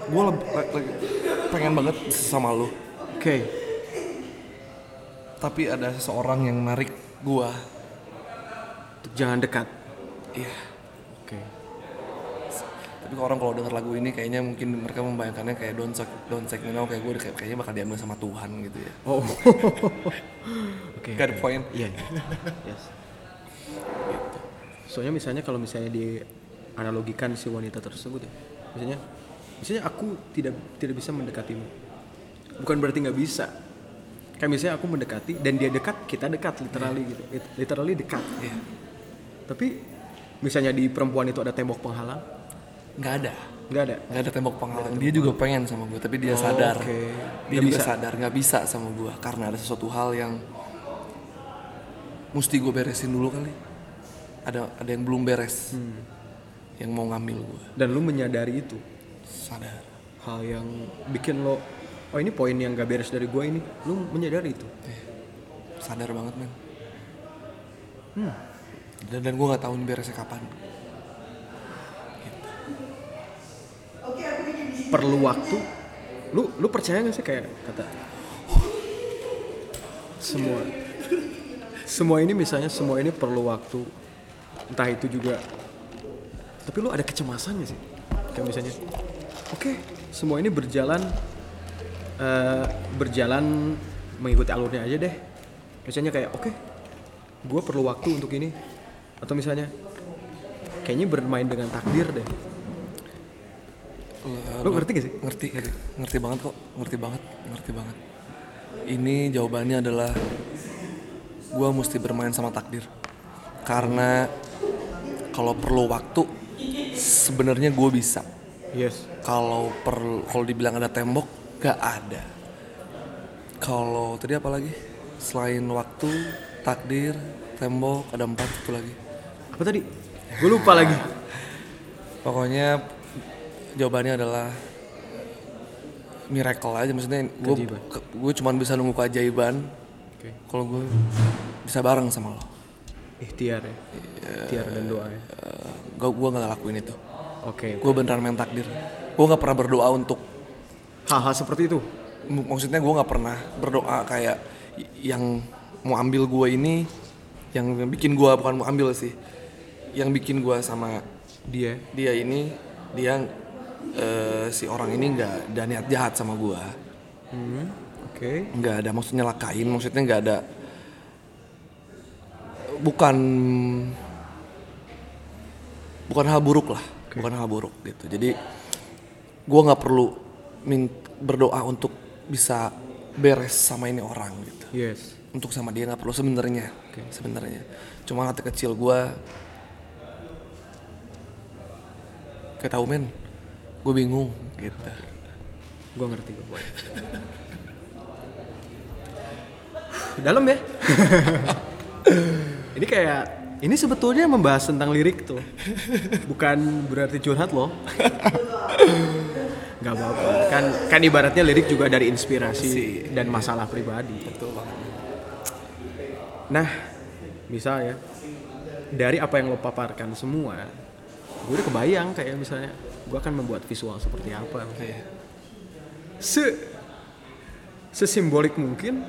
gue lagi pengen banget sama lu. Oke. Tapi ada seseorang yang narik gue Untuk jangan dekat. Iya. oke tapi orang kalau denger lagu ini kayaknya mungkin mereka membayangkannya kayak don't take, don't take me now kayak gue kayak, kayaknya bakal diambil sama Tuhan gitu ya. Oh. Oke. Got the point? iya yes. Soalnya misalnya kalau misalnya di analogikan si wanita tersebut ya misalnya misalnya aku tidak tidak bisa mendekatimu. Bukan berarti nggak bisa. Kayak misalnya aku mendekati dan dia dekat kita dekat literally gitu. It- literally dekat. Iya. tapi misalnya di perempuan itu ada tembok penghalang nggak ada. Nggak ada? Nggak ada tembok penghalang dia juga pengen sama gue tapi dia Oh, sadar. oke. dia Nggak juga bisa. sadar nggak bisa sama gue karena ada sesuatu hal yang mesti gue beresin dulu kali. Ada ada yang belum beres Hmm. yang mau ngambil gue dan lu menyadari itu? Sadar. Hal yang bikin lo oh ini poin yang gak beres dari gue ini. Lu menyadari itu? Sadar banget men. Hmm. dan, dan gue nggak tahu ini beresnya kapan perlu waktu. Lu lu percaya gak sih kayak kata semua semua ini misalnya semua ini perlu waktu. Entah itu juga tapi lu ada kecemasan gak sih. Kayak misalnya oke semua ini berjalan eh, berjalan mengikuti alurnya aja deh. Misalnya kayak oke gue perlu waktu untuk ini. Atau misalnya kayaknya bermain dengan takdir deh lu ngerti gak sih? ngerti ngerti. Ngerti banget kok ngerti banget ngerti banget. Ini jawabannya adalah gue mesti bermain sama takdir. Karena kalau perlu waktu sebenarnya gue bisa. Yes. Kalau perlu kalau dibilang ada tembok gak ada. Kalau tadi apa lagi? Selain waktu takdir tembok ada empat itu lagi. Apa tadi? Gue lupa lagi. Pokoknya jawabannya adalah miracle aja. Maksudnya gue gue cuma bisa nunggu keajaiban. Oke. kalau gue bisa bareng sama lo. Ikhtiar ya? Ikhtiar dan doa ya? Gue gue nggak lakuin itu. Oke. Gue beneran main takdir. Gue nggak pernah berdoa untuk hal-hal seperti itu? Maksudnya gue nggak pernah berdoa kayak yang mau ambil gue ini yang bikin gue bukan mau ambil sih. Yang bikin gue sama dia. dia ini dia eh, si orang ini nggak ada niat jahat sama gue hmm, oke. Nggak ada maksudnya lakain maksudnya nggak ada bukan bukan hal buruk lah bukan hal buruk gitu. Jadi gue nggak perlu berdoa untuk bisa beres sama ini orang gitu. Yes. Untuk sama dia nggak perlu sebenarnya sebenarnya. Cuma hati kecil gue kayak tahu men gue bingung. Gitu. Gue ngerti gue dalam ya. Ini kayak ini sebetulnya membahas tentang lirik tuh. Bukan berarti curhat loh. Nggak apa-apa. Kan kan ibaratnya lirik juga dari inspirasi dan masalah pribadi. Betul banget. Nah, misalnya dari apa yang lo paparkan semua, gue udah kebayang kayak misalnya gue akan membuat visual seperti apa. Iya. Se sesimbolik mungkin,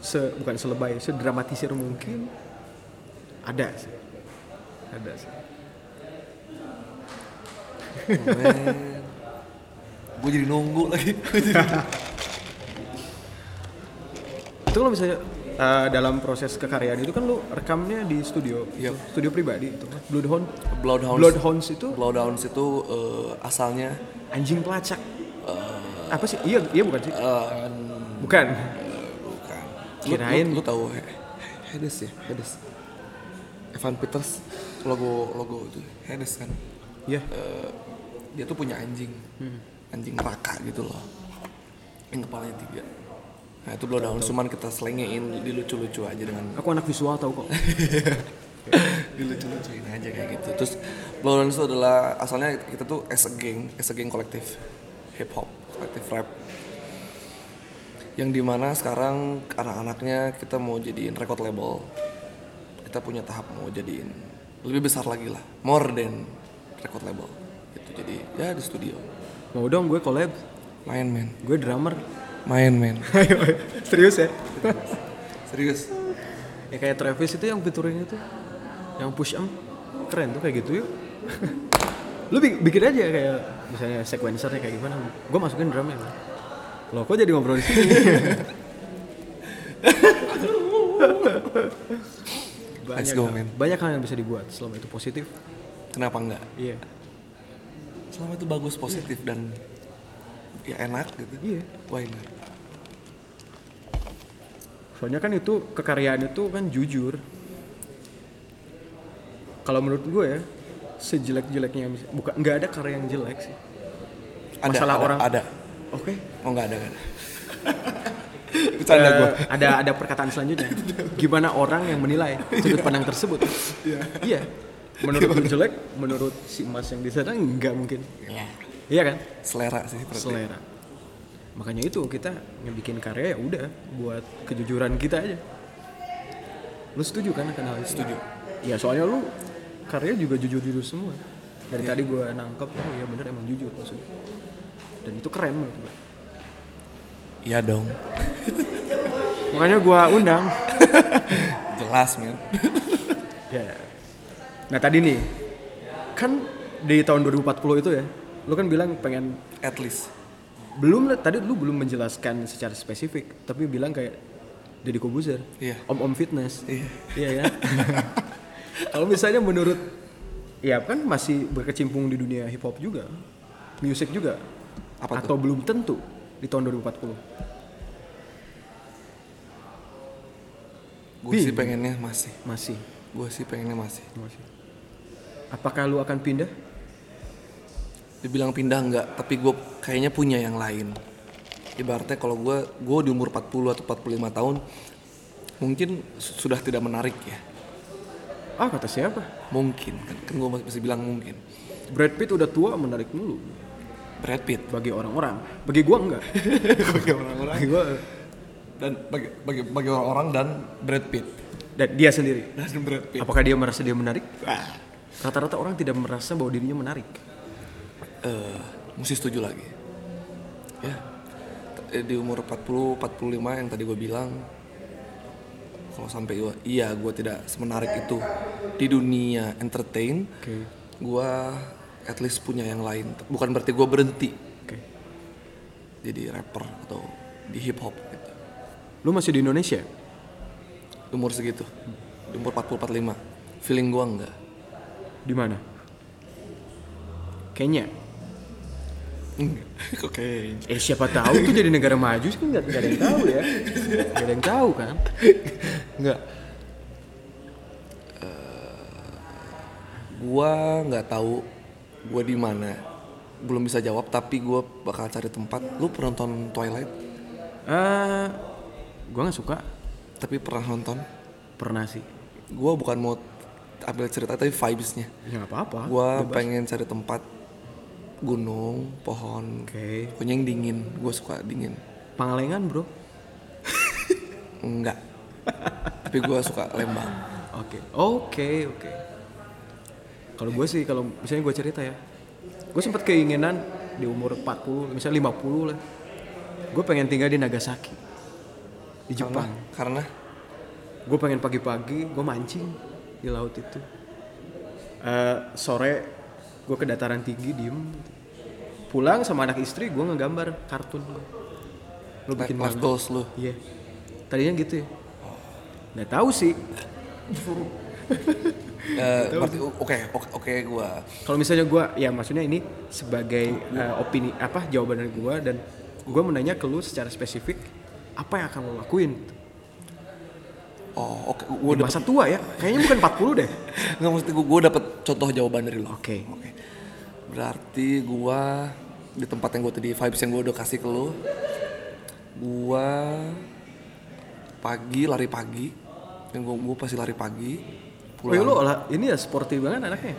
se bukan selebay, sedramatisir mungkin Ada sih. Ada sih. gue jadi nunggu lagi Itu kalau misalnya eh, dalam proses kekaryaan itu kan lu rekamnya di studio, Yep. studio pribadi itu. Bloodhound. Bloodhounds Bloodhounds itu Bloodhounds itu eh, asalnya anjing pelacak. Apa sih? Iya, iya bukan sih? eh, Bukan. bukan Kirain- lu, lu, lu tahu Hades ya Hades Evan Peters logo logo itu Hades kan Iya. Eh, dia tuh punya anjing anjing neraka gitu loh yang kepalanya tiga nah itu Bloodhounds cuman kita selengein dilucu-lucu aja dengan Aku anak visual tahu kok. dilucu-lucuin aja kayak gitu terus Bloodhounds itu adalah asalnya kita tuh as a gang as a gang kolektif hip hop kolektif rap yang di mana sekarang anak-anaknya kita mau jadiin record label kita punya tahap mau jadiin lebih besar lagi lah more than record label gitu jadi ya di studio Mau dong gue collab. main men Gue drummer. Main men Serius ya? serius ya kayak Travis itu yang featuring itu. Yang push em. Keren tuh kayak gitu yuk. Lu bi- bikin aja kayak misalnya sequencernya kayak gimana. Gue masukin drumnya. Loh kok jadi ngobrol di sini? banyak, Let's go, hal- man. banyak hal yang bisa dibuat selama itu positif. kenapa enggak Iya. selama itu bagus positif dan ya enak gitu Iya. why not Soalnya kan itu kekaryaan itu kan jujur. Kalau menurut gue ya, sejelek-jeleknya bukan nggak ada karya yang jelek sih. ada Masalah ada, orang- ada Oke. oh enggak ada ada bercanda Eh, gue ada ada perkataan selanjutnya. Gimana orang yang menilai sudut pandang tersebut? Iya. Menurut lu jelek, menurut si Mas yang di sana nggak mungkin. Iya kan? selera sih berarti. Selera. Makanya itu kita ngebikin karya ya udah buat kejujuran kita aja. Lu setuju kan akan hal itu? Setuju. Ya soalnya lu karya juga jujur-jujur semua. Dari tadi gua nangkep, oh iya bener emang jujur maksudnya. Dan itu keren menurut gua. iya dong Makanya gua undang. jelas men ya. Nah tadi nih, kan di tahun 2040 itu ya, lu kan bilang pengen at least belum tadi lu belum menjelaskan secara spesifik, tapi bilang kayak Deddy Kobuzer, Iya. om-om fitness, Iya. iya ya. Kalau misalnya menurut, ya kan masih berkecimpung di dunia hip hop juga, musik juga, Apa atau belum tentu di tahun 2040. gue sih pengennya masih Masih, gue sih pengennya masih masih. Apakah lu akan pindah? Dibilang pindah enggak tapi gue kayaknya punya yang lain ibaratnya kalau gue gue di umur 40 atau 45 tahun mungkin su- sudah tidak menarik ya Ah kata siapa? mungkin kan, kan gue masih bilang mungkin Brad Pitt udah tua menarik mulu Brad Pitt bagi orang-orang. Bagi gua enggak. bagi orang-orang Bagi gua dan bagi bagi bagi orang-orang dan Brad Pitt dan dia sendiri. dan Brad Pitt Apakah dia merasa dia menarik? Rata-rata orang tidak merasa bahwa dirinya menarik. Eh mesti setuju lagi ya eh, di umur 40 45 yang tadi gue bilang kalau sampai gue iya gue tidak semenarik itu di dunia entertain Oke. gue at least punya yang lain bukan berarti gue berhenti Oke. jadi rapper atau di hip hop gitu Lu masih di Indonesia? umur segitu di umur 40 45 feeling gue enggak Di mana? Kenya. oke Eh siapa tahu tuh jadi negara maju sih nggak nggak ada yang tahu ya. Nggak ada yang tahu kan. Enggak. gua nggak tahu gua di mana. Belum bisa jawab tapi gua bakal cari tempat. Lu pernah nonton Twilight? Eh, gua nggak suka. Tapi pernah nonton? Pernah sih. Gua bukan mau ambil cerita tapi vibes-nya. Ya nggak apa-apa. Gua pengen cari tempat gunung, pohon. Oke. Pokoknya yang dingin. Gua suka dingin. Pangalengan bro. Enggak. tapi gua suka Lembang. Oke. Oke oke. Kalau gue sih kalau misalnya gue cerita ya, gue sempat keinginan di umur 40, misalnya 50 lah. Gue pengen tinggal di Nagasaki. Di Jepang. Karena Gue pengen pagi-pagi gue mancing di laut itu. Eh, sore gue ke dataran tinggi diem. Pulang sama anak istri gue ngegambar kartun. Lu bikin life goals lu Iya. Tadinya gitu ya. Nggak tahu sih. Eh, berarti oke oke oke gua Kalau misalnya gue, ya maksudnya ini sebagai eh, opini apa jawaban dari gue dan gue menanya ke lu secara spesifik apa yang akan lo lakuin oh oke di gua dapet masa tua ya? Kayaknya bukan 40 deh. nggak mesti gua, gua dapet contoh jawaban dari lo Oke. Oke. Berarti gua di tempat yang gua tadi vibes yang gua udah kasih ke lu, gua pagi lari pagi, yang gua, gua pasti lari pagi, Oh iya pulang lu olah, ini ya sporty banget anaknya.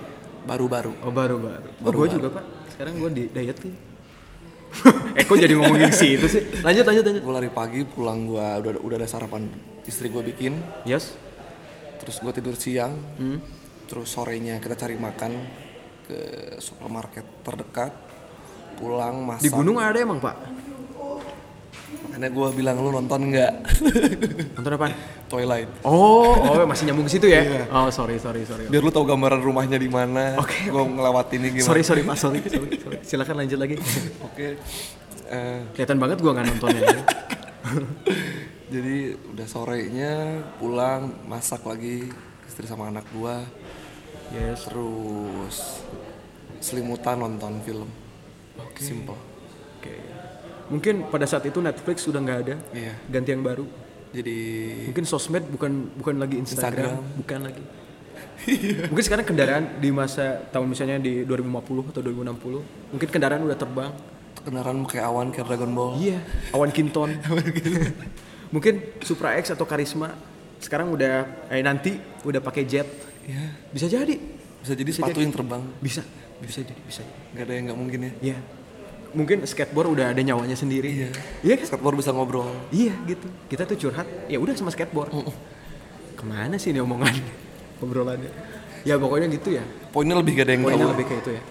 baru-baru. Oh baru baru. Oh baru. juga pak. Sekarang gue di diet nih. Eh kok jadi ngomongin sih itu sih? Lanjut lanjut lanjut. Gua lari pagi, pulang gua udah udah ada sarapan istri gua bikin, Yes. terus gua tidur siang, Hmm. terus sorenya kita cari makan ke supermarket terdekat, pulang masak. Di gunung ada emang pak? Makanya gua bilang lu nonton nggak? Nonton apa? Twilight. Oh oh masih nyambung ke situ ya? Oh sorry sorry sorry. biar lu tahu gambaran rumahnya di mana. Oke, Gua ngelewatinnya gimana. Sorry sorry pak sorry sorry. sorry. Silakan lanjut lagi. Oke. Eh, Kelihatan banget gue nggak nontonnya. jadi udah sorenya pulang masak lagi istri sama anak gua yes. terus selimutan nonton film. Simple. Oke. Mungkin pada saat itu Netflix sudah nggak ada. Iya. Ganti yang baru. Jadi Mungkin sosmed bukan bukan lagi Instagram, Instagram. bukan lagi. mungkin sekarang kendaraan di masa tahun misalnya di 2050 atau 2060, mungkin kendaraan udah terbang. kendaraan kayak awan kayak Dragon Ball. Iya, awan Kinton. mungkin Supra X atau Karisma sekarang udah eh nanti udah pakai jet. Iya. Bisa jadi. Bisa jadi sepatu yang terbang. Bisa, bisa jadi, bisa. Gak ada yang nggak mungkin ya. Iya. Mungkin skateboard udah ada nyawanya sendiri. Iya. Iya kan? Skateboard bisa ngobrol. Iya gitu. Kita tuh curhat, ya udah sama skateboard. Ke mana sih ini omongan obrolannya? Ya pokoknya gitu ya. Poinnya lebih gak ada yang Poinnya lebih kayak itu ya.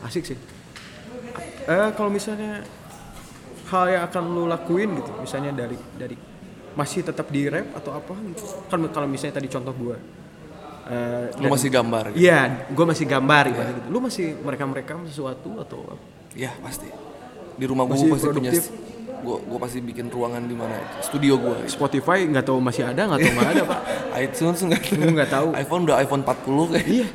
Asik sih. Eh kalau misalnya hal yang akan lu lakuin gitu, misalnya dari dari masih tetap di rap atau apa gitu. Kan kalau misalnya tadi contoh gua. eh, Lu dan- masih gambar. Gitu. Iya, gue masih gambar ibaratnya gitu. Lu masih merekam-merekam sesuatu atau apa? Iya pasti. Di rumah gue pasti punya. Gue gue pasti bikin ruangan di mana? Studio gue. Spotify nggak tahu masih ada nggak tahu nggak ada pak. iTunes nggak Lu nggak tahu. iPhone udah iPhone 40 kayak. Iya.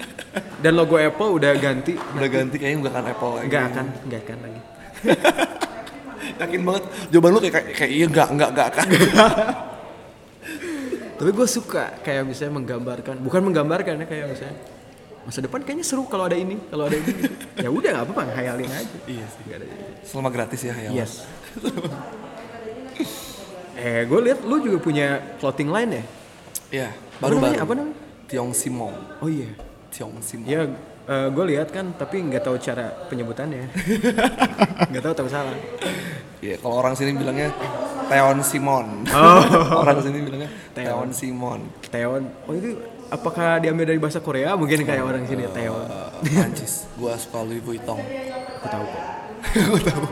Dan logo Apple udah ganti. Udah ganti kayaknya nggak akan Apple lagi. Nggak akan, nggak akan lagi. Yakin banget. Jawaban lu kayak kayak, kayak iya nggak nggak nggak akan. Tapi gue suka kayak misalnya menggambarkan, bukan menggambarkan ya kayak misalnya masa depan kayaknya seru kalau ada ini, kalau ada ini. gitu. ya udah nggak apa-apa, hayalin aja. iya sih. Nggak ada. Selama gratis ya ya. Yes. eh, gue lihat lu juga punya clothing line ya? Iya. Baru baru. Apa namanya? Tiong Simon. Oh iya. Tiong Simon. Ya, gue lihat kan, tapi nggak tahu cara penyebutannya. Nggak tahu tahu salah. Iya. Kalau orang sini bilangnya Teon Simon. Oh. orang sini bilangnya Teon Simon. Teon. Oh itu apakah diambil dari bahasa Korea? Mungkin kayak orang sini Teon. Eh, Prancis. Gua suka Louis Vuitton. Aku tahu kok. Gue tahu.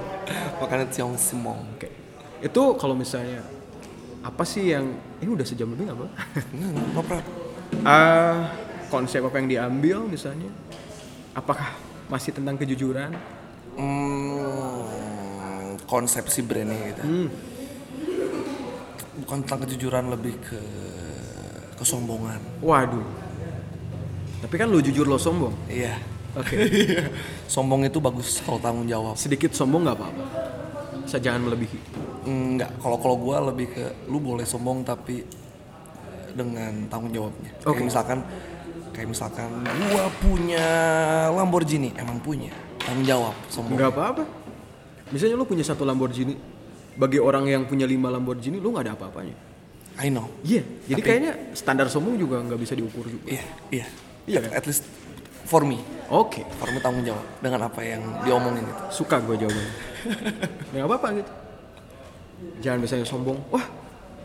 Makanya Tiong Simon. Oke. Itu kalau misalnya apa sih yang ini udah sejam lebih nggak bang? Enggak, no problem. Ah, konsep apa yang diambil misalnya? Apakah masih tentang kejujuran? Hmm, konsepsi brandnya gitu. Hmm. Bukan tentang kejujuran lebih ke kesombongan. Waduh. Tapi kan lu jujur lo sombong. Iya. Oke. Sombong itu bagus kalau tanggung jawab. Sedikit sombong nggak apa-apa. Saya jangan melebihi. Enggak, kalau kalau gua lebih ke lu boleh sombong tapi dengan tanggung jawabnya. Kayak Oke. misalkan kayak misalkan gua punya Lamborghini, emang punya. Tanggung jawab, sombong. Nggak apa-apa. Misalnya lu punya satu Lamborghini, bagi orang yang punya lima Lamborghini, lu nggak ada apa-apanya. I know. Iya. Jadi Tapi- kayaknya standar sombong juga nggak bisa diukur juga. Iya, iya. Iya At- At least for me, Oke. for me tanggung jawab dengan apa yang diomongin itu. Suka gue jawabannya. Nggak apa-apa gitu. Jangan misalnya sombong. Wah,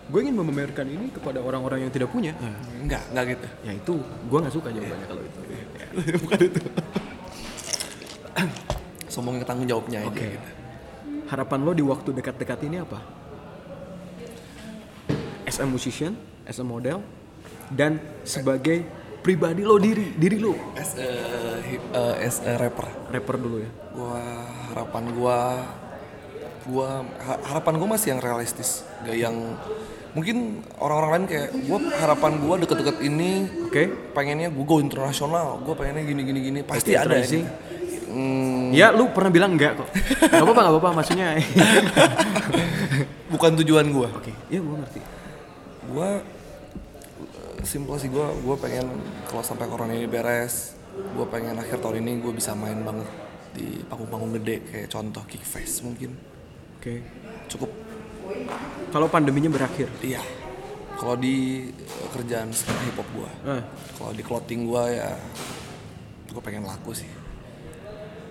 gue ingin memamerkan ini kepada orang-orang yang tidak punya. Nah, Enggak, enggak gitu. ya itu gue nggak suka jawabannya kalau itu. Ya. Bukan itu. Sombongin ke tanggung jawabnya aja Oke. gitu. Harapan lo di waktu dekat-dekat ini apa? As a musician, as a model, dan sebagai pribadi lo diri diri lo. As a, uh, as a rapper. Rapper dulu ya. Gua harapan gua gua ha- harapan gua masih yang realistis. Gak yang mungkin orang-orang lain kayak gua harapan gua deket-deket ini oke. pengennya gua go internasional. Gua pengennya gini gini gini. Pasti ada sih. gitu. Hmm, ya lu pernah bilang enggak kok. Nggak apa-apa nggak apa-apa maksudnya. Bukan tujuan gua. Oke. Ya gue ngerti gua simple sih gua gua pengen kalau sampai corona ini beres gua pengen akhir tahun ini gua bisa main banget di panggung-panggung gede kayak contoh Kickfest mungkin. Oke. Cukup. Kalau pandeminya berakhir? Iya. Kalau di eh, kerjaan skena hip hop gua, eh, kalau di clothing gua ya gua pengen laku sih.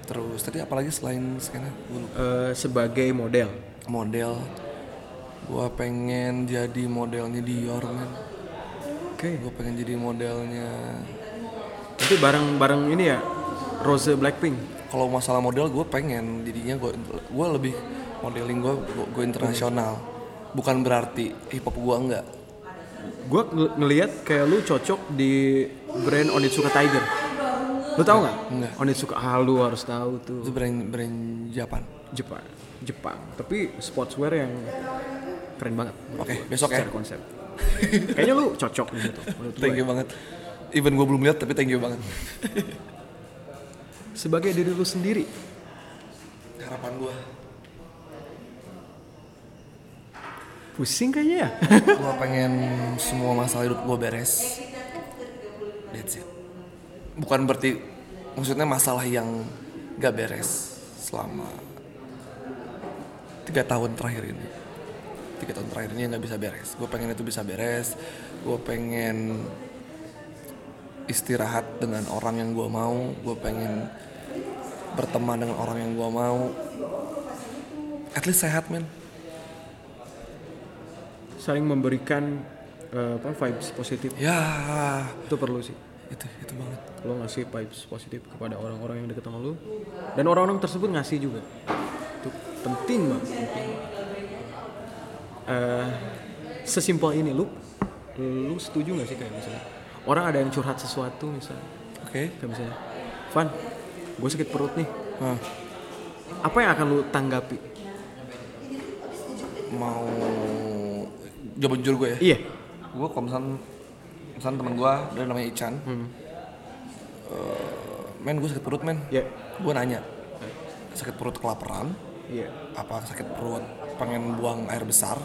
Terus tadi apalagi selain skena? Lupa. eh, sebagai model? Model gua pengen jadi modelnya Dior men. oke. Gua pengen jadi modelnya Nanti bareng-bareng ini ya Rose Blackpink. Kalau masalah model gue pengen. Jadinya gue gua lebih modeling gue gue internasional. Bukan berarti hip hop gue enggak gue ngelihat kayak lu cocok di brand Onitsuka Tiger. Lu tahu nggak? Enggak. Onitsuka ah lu harus tahu tuh. Itu brand brand Japan. Jepang Jepang. Tapi sportswear yang keren banget. Oke besok ya. Konsep. Kayaknya lu cocok gue. thank you banget. Even gue belum lihat tapi thank you banget. Sebagai diri lu sendiri. Harapan gue pusing kayaknya ya? Gue pengen semua masalah hidup gue beres. That's it. Bukan berarti maksudnya masalah yang gak beres selama tiga tahun terakhir ini tiga tahun terakhir ini yang gak bisa beres. Gue pengen itu bisa beres. Gue pengen istirahat dengan orang yang gue mau. Gue pengen berteman dengan orang yang gue mau. At least sehat men. Saling memberikan eh, apa vibes positif. Ya. Itu perlu sih. Itu itu banget. Lo ngasih vibes positif kepada orang-orang yang deket sama lu dan orang-orang tersebut ngasih juga. Itu penting banget. penting. Eh, sesimpel ini lu. Lu setuju nggak sih kayak misalnya orang ada yang curhat sesuatu misalnya. Oke. Kayak misalnya Van gue sakit perut nih. Hah. apa yang akan lu tanggapi? Mau jawaban jujur gue ya? Iya. Gue kalau misalnya misalnya temen gue dia namanya Ican. Hmm. men gue sakit perut men. Ya gue nanya sakit perut kelaparan iya apa sakit perut pengen buang air besar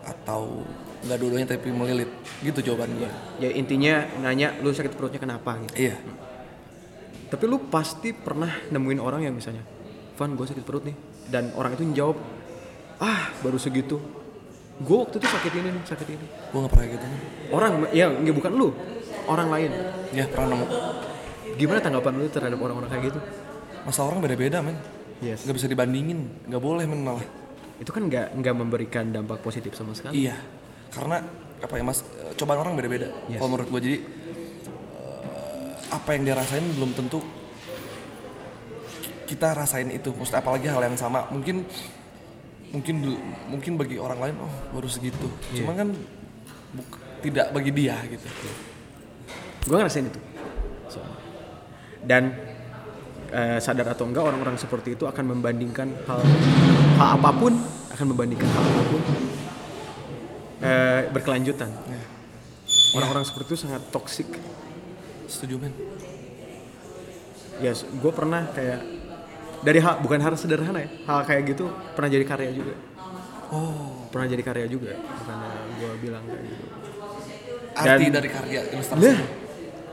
atau nggak dua-duanya tapi melilit gitu jawaban gue ya intinya nanya lu sakit perutnya kenapa gitu iya Tapi lu pasti pernah nemuin orang yang misalnya, Van gue sakit perut nih. Dan orang itu jawab, ah baru segitu. Gue waktu itu sakit ini nih, sakit ini. gue nggak pernah gitu Orang, ya nggak bukan lu, orang lain. ya pernah nemu Gimana tanggapan lu terhadap orang-orang kayak gitu? masalah orang beda-beda men Yes. nggak bisa dibandingin nggak boleh men malah Itu kan nggak nggak memberikan dampak positif sama sekali. Iya, karena apa ya mas, eh, cobaan orang beda-beda. Yes. Kalau menurut gue jadi eh, apa yang dia rasain belum tentu kita rasain itu. Maksudnya apalagi hal yang sama. Mungkin mungkin mungkin bagi orang lain oh baru segitu. Cuma kan buk- tidak bagi dia gitu. Gue ngerasain itu. Soalnya. Dan eh, sadar atau enggak orang-orang seperti itu akan membandingkan hal hal apa pun akan membandingkan hal apa pun eh, berkelanjutan. Ya. Orang-orang seperti itu sangat toksik. Setuju men? Ya, gue pernah kayak dari hal bukan hal sederhana ya, hal kayak gitu pernah jadi karya juga. Oh, Pernah jadi karya juga, makanya gue bilang kayak gitu. arti Dan- dari karya ilustrasi Nah,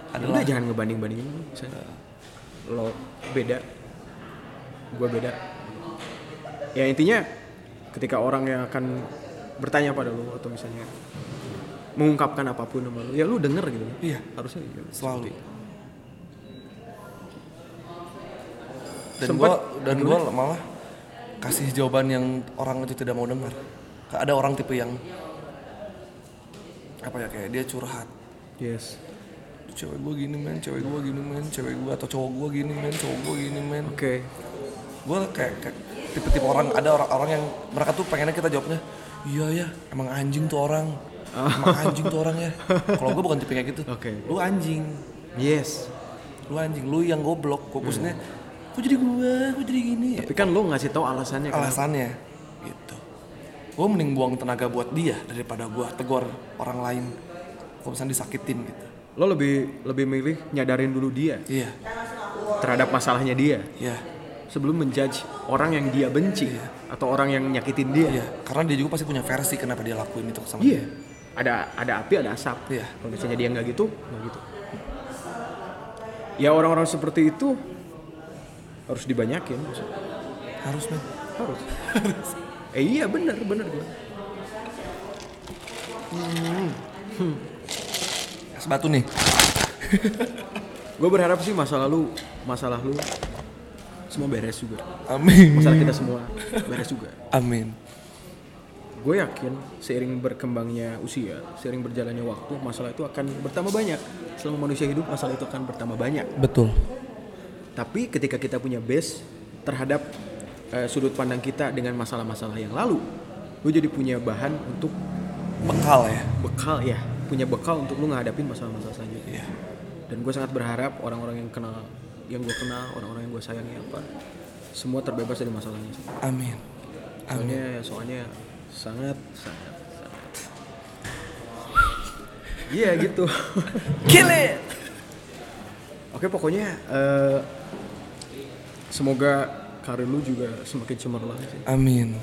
adalah udah jangan ngebanding-bandingin misalnya lo beda gue beda ya intinya ketika orang yang akan bertanya pada lo atau misalnya mengungkapkan apa pun sama lo ya lu denger gitu Iya. harusnya gitu. selalu. Dan gua dan gua malah kasih jawaban yang orang itu tidak mau dengar. Ada orang tipe yang apa ya kayak dia curhat. yes Cewek gua gini men, cewek gua gini men, cewek gua atau cowok gua gini men, cowok gua gini men. oke. Gua kayak, kayak tipe-tipe orang ada orang-orang yang mereka tuh pengennya kita jawabnya iya ya emang anjing tuh orang. Emang anjing tuh orangnya kalau gue bukan tipe kayak gitu. Oke. lu anjing. Yes. lu anjing. Lu yang goblok. Fokusnya kok jadi gue kok jadi gini ya? Tapi kan lo ngasih tahu alasannya kan. alasannya gitu. Gue mending buang tenaga buat dia daripada gue tegur orang lain. Kalau misalnya disakitin gitu Lo lebih lebih milih nyadarin dulu dia iya terhadap masalahnya dia iya sebelum menjudge orang yang dia benci atau orang yang nyakitin dia. iya karena dia juga pasti punya versi kenapa dia lakuin itu sama Iya. Ada ada api, ada asap. Iya. Kalau misalnya dia nggak gitu, nggak gitu. Ya orang-orang seperti itu harus dibanyakin. dia. harus men Harus. eh iya benar benar gue. Batu nih Gue berharap sih masa lalu masalah lu semua beres juga. amin Masalah kita semua beres juga. amin Gue yakin seiring berkembangnya usia, seiring berjalannya waktu, masalah itu akan bertambah banyak. Selama manusia hidup, masalah itu akan bertambah banyak. betul Tapi ketika kita punya base terhadap eh, sudut pandang kita dengan masalah-masalah yang lalu, lu jadi punya bahan untuk bekal ya bekal ya, punya bekal untuk lu ngadapin masalah-masalah selanjutnya. iya Dan gue sangat berharap orang-orang yang kenal, yang gue kenal, orang-orang yang gue sayangi apa, semua terbebas dari masalahnya. sih. amin Soalnya, soalnya sangat, sangat. Iya gitu. kill it Oke pokoknya eh, semoga karir lu juga semakin cemerlang sih. amin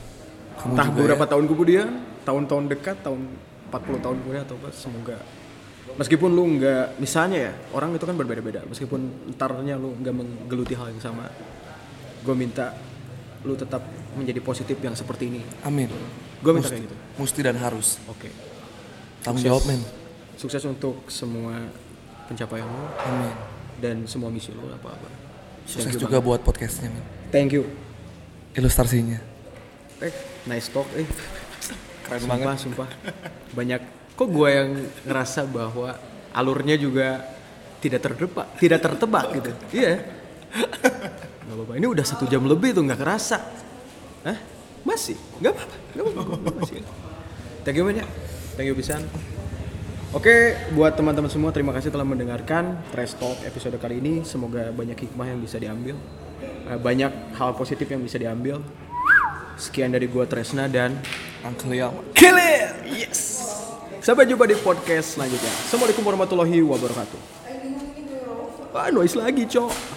kamu Entah juga beberapa ya. tahun kemudian, tahun-tahun dekat, tahun 40 tahun kemudian atau apa, semoga. Meskipun lu nggak misalnya ya orang itu kan berbeda-beda. Meskipun entarnya lu nggak menggeluti hal yang sama gue minta lu tetap menjadi positif yang seperti ini. Amin. Gue minta Mesti- kayak gitu. mesti dan harus. Oke. Tanggung Sukses. jawab men. Sukses untuk semua pencapaian lu. Amin. Dan semua misi lu apa apa sukses juga buat podcastnya men. Thank you. Ilustrasinya. Eh nice talk eh keren sumpah sumpah. Banyak. Kok gue yang ngerasa bahwa alurnya juga tidak tertebak tidak tertebak gitu? Iya. Nggak apa-apa. Ini udah satu jam lebih tuh nggak kerasa. Hah? masih? Nggak apa-apa. Nggak apa-apa. Masih. Thank you banyak. Thank you pisan Oke, buat teman-teman semua terima kasih telah mendengarkan Trash Talk episode kali ini. Semoga banyak hikmah yang bisa diambil, Eh, banyak hal positif yang bisa diambil. Sekian dari gua Tresna dan Uncle Yama Kill it! Yes! Sampai jumpa di podcast selanjutnya. Assalamualaikum warahmatullahi wabarakatuh. Ah, noise lagi, cok.